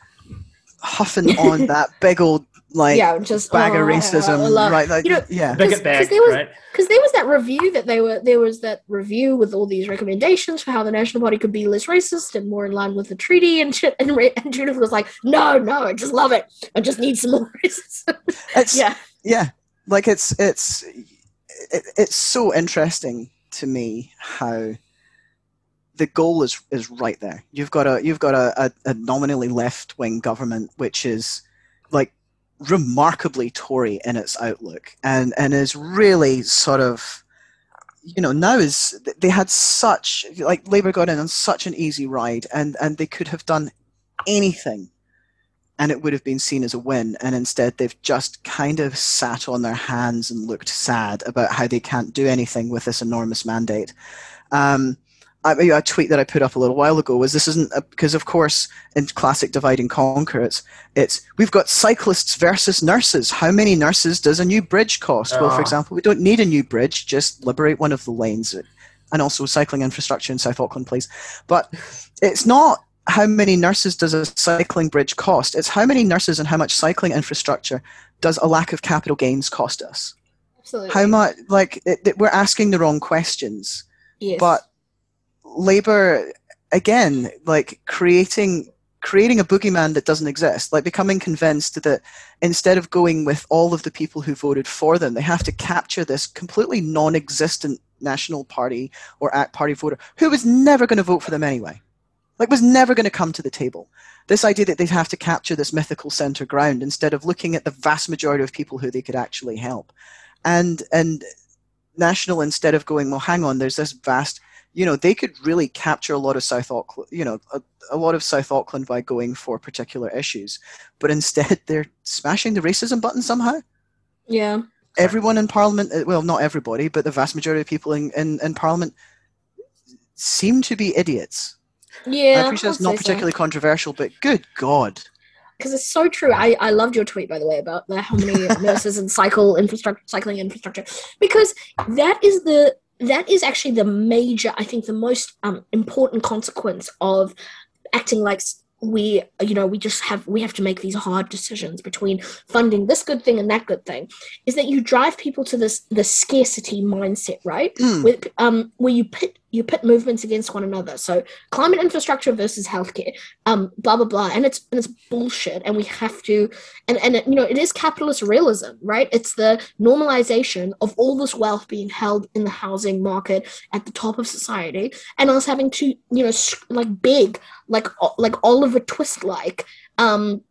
huffing on that big old like yeah, just bag oh, of racism, right? Like, you know, yeah, because there was because there was that review that they were there was that review with all these recommendations for how the national body could be less racist and more in line with the treaty and shit. And, and Judith was like, "No, no, I just love it. I just need some more racism." It's, yeah, yeah, like it's it's it, it's so interesting to me how the goal is is right there. You've got a you've got a, a, a nominally left wing government which is like remarkably Tory in its outlook and and is really sort of you know now is they had such like Labour got in on such an easy ride and and they could have done anything and it would have been seen as a win and instead they've just kind of sat on their hands and looked sad about how they can't do anything with this enormous mandate um, a tweet that I put up a little while ago was this isn't a, because of course in classic divide and conquer it's it's we've got cyclists versus nurses. How many nurses does a new bridge cost? Well, for ah. example, we don't need a new bridge. Just liberate one of the lanes, and also cycling infrastructure in South Auckland, please. But it's not how many nurses does a cycling bridge cost. It's how many nurses and how much cycling infrastructure does a lack of capital gains cost us. Absolutely. How much? Like it, it, we're asking the wrong questions. Yes. But labor again like creating creating a boogeyman that doesn't exist, like becoming convinced that instead of going with all of the people who voted for them, they have to capture this completely non existent National Party or ACT Party voter who was never going to vote for them anyway. Like, was never going to come to the table. This idea that they'd have to capture this mythical center ground instead of looking at the vast majority of people who they could actually help. And, and National, instead of going, well, hang on, there's this vast you know, they could really capture a lot of South Auckland, you know, a, a, lot of South Auckland by going for particular issues. But instead, they're smashing the racism button somehow. Yeah. Everyone in Parliament, uh, well, not everybody, but the vast majority of people in, in, in Parliament seem to be idiots. Yeah. I appreciate it's not particularly so. controversial, but good God because it's so true. I, I loved your tweet by the way about the, how many nurses and cycle infrastructure, cycling infrastructure, because that is the that is actually the major, I think, the most um, important consequence of acting like we you know we just have we have to make these hard decisions between funding this good thing and that good thing is that you drive people to this the scarcity mindset right mm. with um where you put you put movements against one another. So climate infrastructure versus healthcare, um, blah blah blah, and it's and it's bullshit. And we have to, and and it, you know, it is capitalist realism, right? It's the normalization of all this wealth being held in the housing market at the top of society, and us having to, you know, like big, like like Oliver Twist like, um,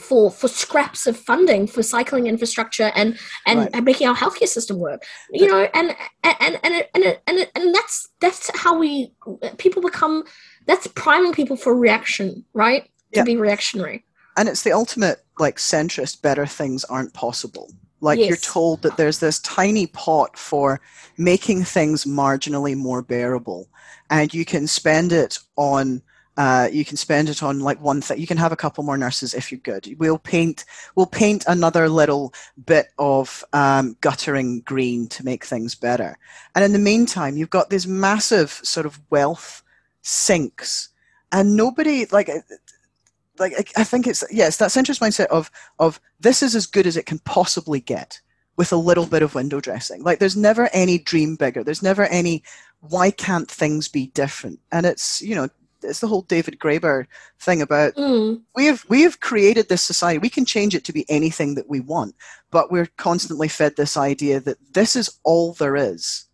for for scraps of funding for cycling infrastructure and and, right. and making our healthcare system work you know and and and and, and, and, and that's that's how we people become that's priming people for reaction right to be reactionary and it's the ultimate like centrist better things aren't possible like yes. you're told that there's this tiny pot for making things marginally more bearable and you can spend it on uh, you can spend it on like one thing. You can have a couple more nurses if you're good. We'll paint. We'll paint another little bit of um, guttering green to make things better. And in the meantime, you've got these massive sort of wealth sinks, and nobody like like I think it's yes that centrist mindset of of this is as good as it can possibly get with a little bit of window dressing. Like there's never any dream bigger. There's never any why can't things be different? And it's you know it's the whole David Graeber thing about mm. we have we have created this society. We can change it to be anything that we want, but we're constantly fed this idea that this is all there is,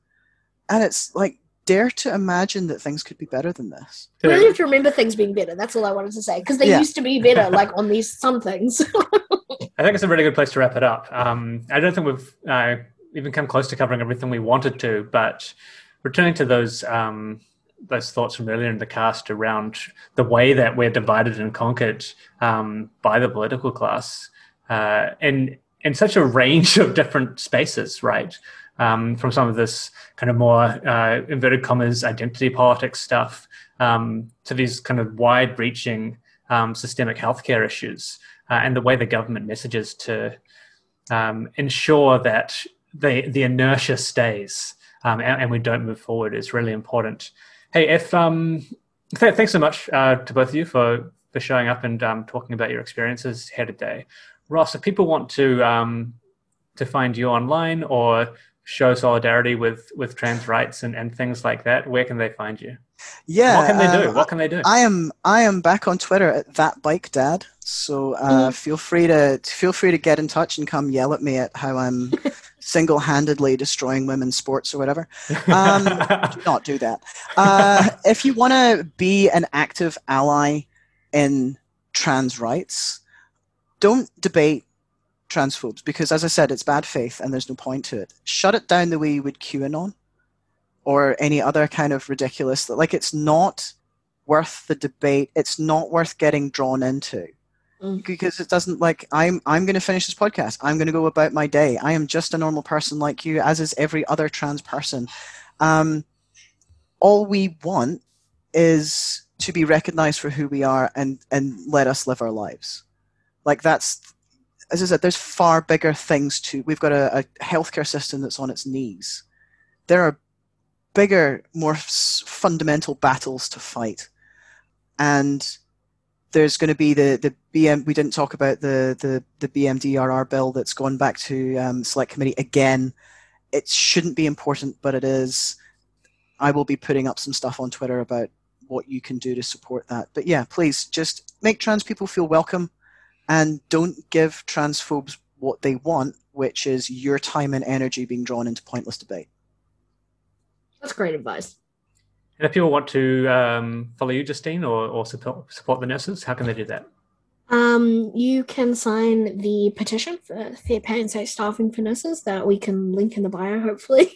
and it's like dare to imagine that things could be better than this. We really have to remember things being better. That's all I wanted to say because they yeah. used to be better, like on these some things. I think it's a really good place to wrap it up. Um, I don't think we've uh, even come close to covering everything we wanted to, but returning to those. Um, those thoughts from earlier in the cast around the way that we're divided and conquered um, by the political class uh, in in such a range of different spaces, right? Um, from some of this kind of more uh, inverted commas identity politics stuff um, to these kind of wide-reaching um, systemic healthcare issues, uh, and the way the government messages to um, ensure that the the inertia stays um, and, and we don't move forward is really important. Hey, if um, th- thanks so much uh, to both of you for for showing up and um, talking about your experiences here today. Ross, if people want to um, to find you online or show solidarity with with trans rights and, and things like that, where can they find you? Yeah, what can they do? Uh, what can they do? I am I am back on Twitter at that bike dad. So uh, mm. feel free to feel free to get in touch and come yell at me at how I'm single-handedly destroying women's sports or whatever. Um, do not do that. Uh, if you want to be an active ally in trans rights, don't debate transphobes because, as I said, it's bad faith and there's no point to it. Shut it down the way you would QAnon or any other kind of ridiculous. Like it's not worth the debate. It's not worth getting drawn into. Mm. because it doesn't like i'm i'm going to finish this podcast. I'm going to go about my day. I am just a normal person like you as is every other trans person. Um, all we want is to be recognized for who we are and and let us live our lives. Like that's as i said there's far bigger things to we've got a, a healthcare system that's on its knees. There are bigger more fundamental battles to fight. And there's going to be the the BM. We didn't talk about the the the BMDRR bill that's gone back to um, select committee again. It shouldn't be important, but it is. I will be putting up some stuff on Twitter about what you can do to support that. But yeah, please just make trans people feel welcome and don't give transphobes what they want, which is your time and energy being drawn into pointless debate. That's great advice. And if people want to um, follow you, Justine, or, or support, support the nurses, how can they do that? Um, you can sign the petition for fair pay and safe staffing for nurses that we can link in the bio, hopefully.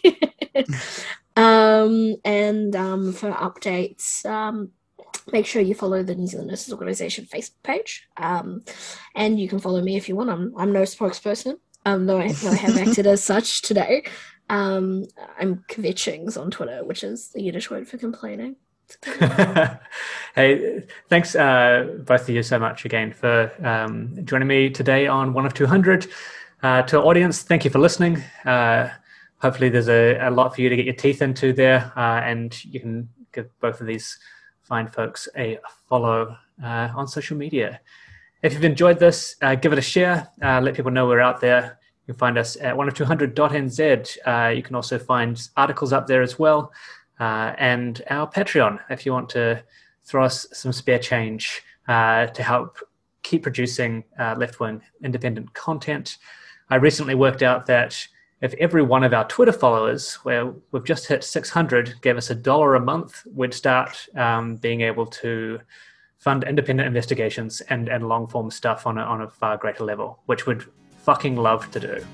um, and um, for updates, um, make sure you follow the New Zealand Nurses Organisation Facebook page. Um, and you can follow me if you want. I'm, I'm no spokesperson, um, though, I, though I have acted as such today. Um, I'm kvetchings on Twitter, which is the Yiddish word for complaining. hey, thanks uh, both of you so much again for um, joining me today on One of 200. Uh, to our audience, thank you for listening. Uh, hopefully, there's a, a, lot for you to get your teeth into there, uh, and you can give both of these fine folks a follow uh, on social media. If you've enjoyed this, uh, give it a share. let people know we're out there. You can find us at one of 200.nz. you can also find articles up there as well uh, and our Patreon if you want to throw us some spare change uh, to help keep producing uh, left wing independent content. I recently worked out that if every one of our Twitter followers, where we've just hit 600, gave us a dollar a month, we'd start um, being able to fund independent investigations and, and long form stuff on a, on a far greater level, which would fucking love to do.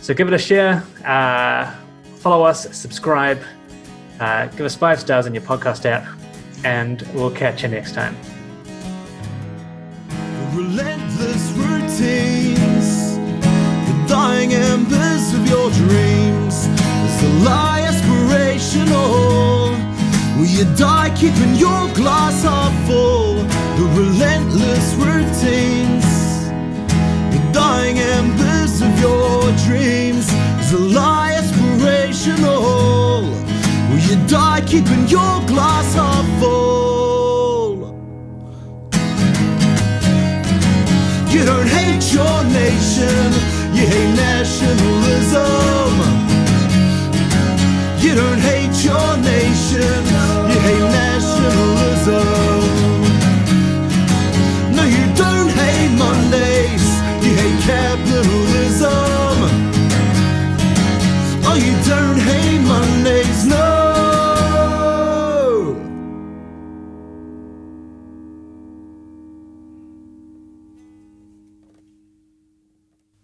So give it a share. Uh, follow us, subscribe, uh, give us five stars in your podcast app, and we'll catch you next time. Relentless routines, the dying embers of your dreams. Is lie aspirational? Will you die keeping your glass half full? The relentless routines, dying embers of your dreams is a lie aspirational. Will you die keeping your glass half full? You don't hate your nation, you hate nationalism. You don't hate your nation, you hate nationalism. No, you don't hate Monday kept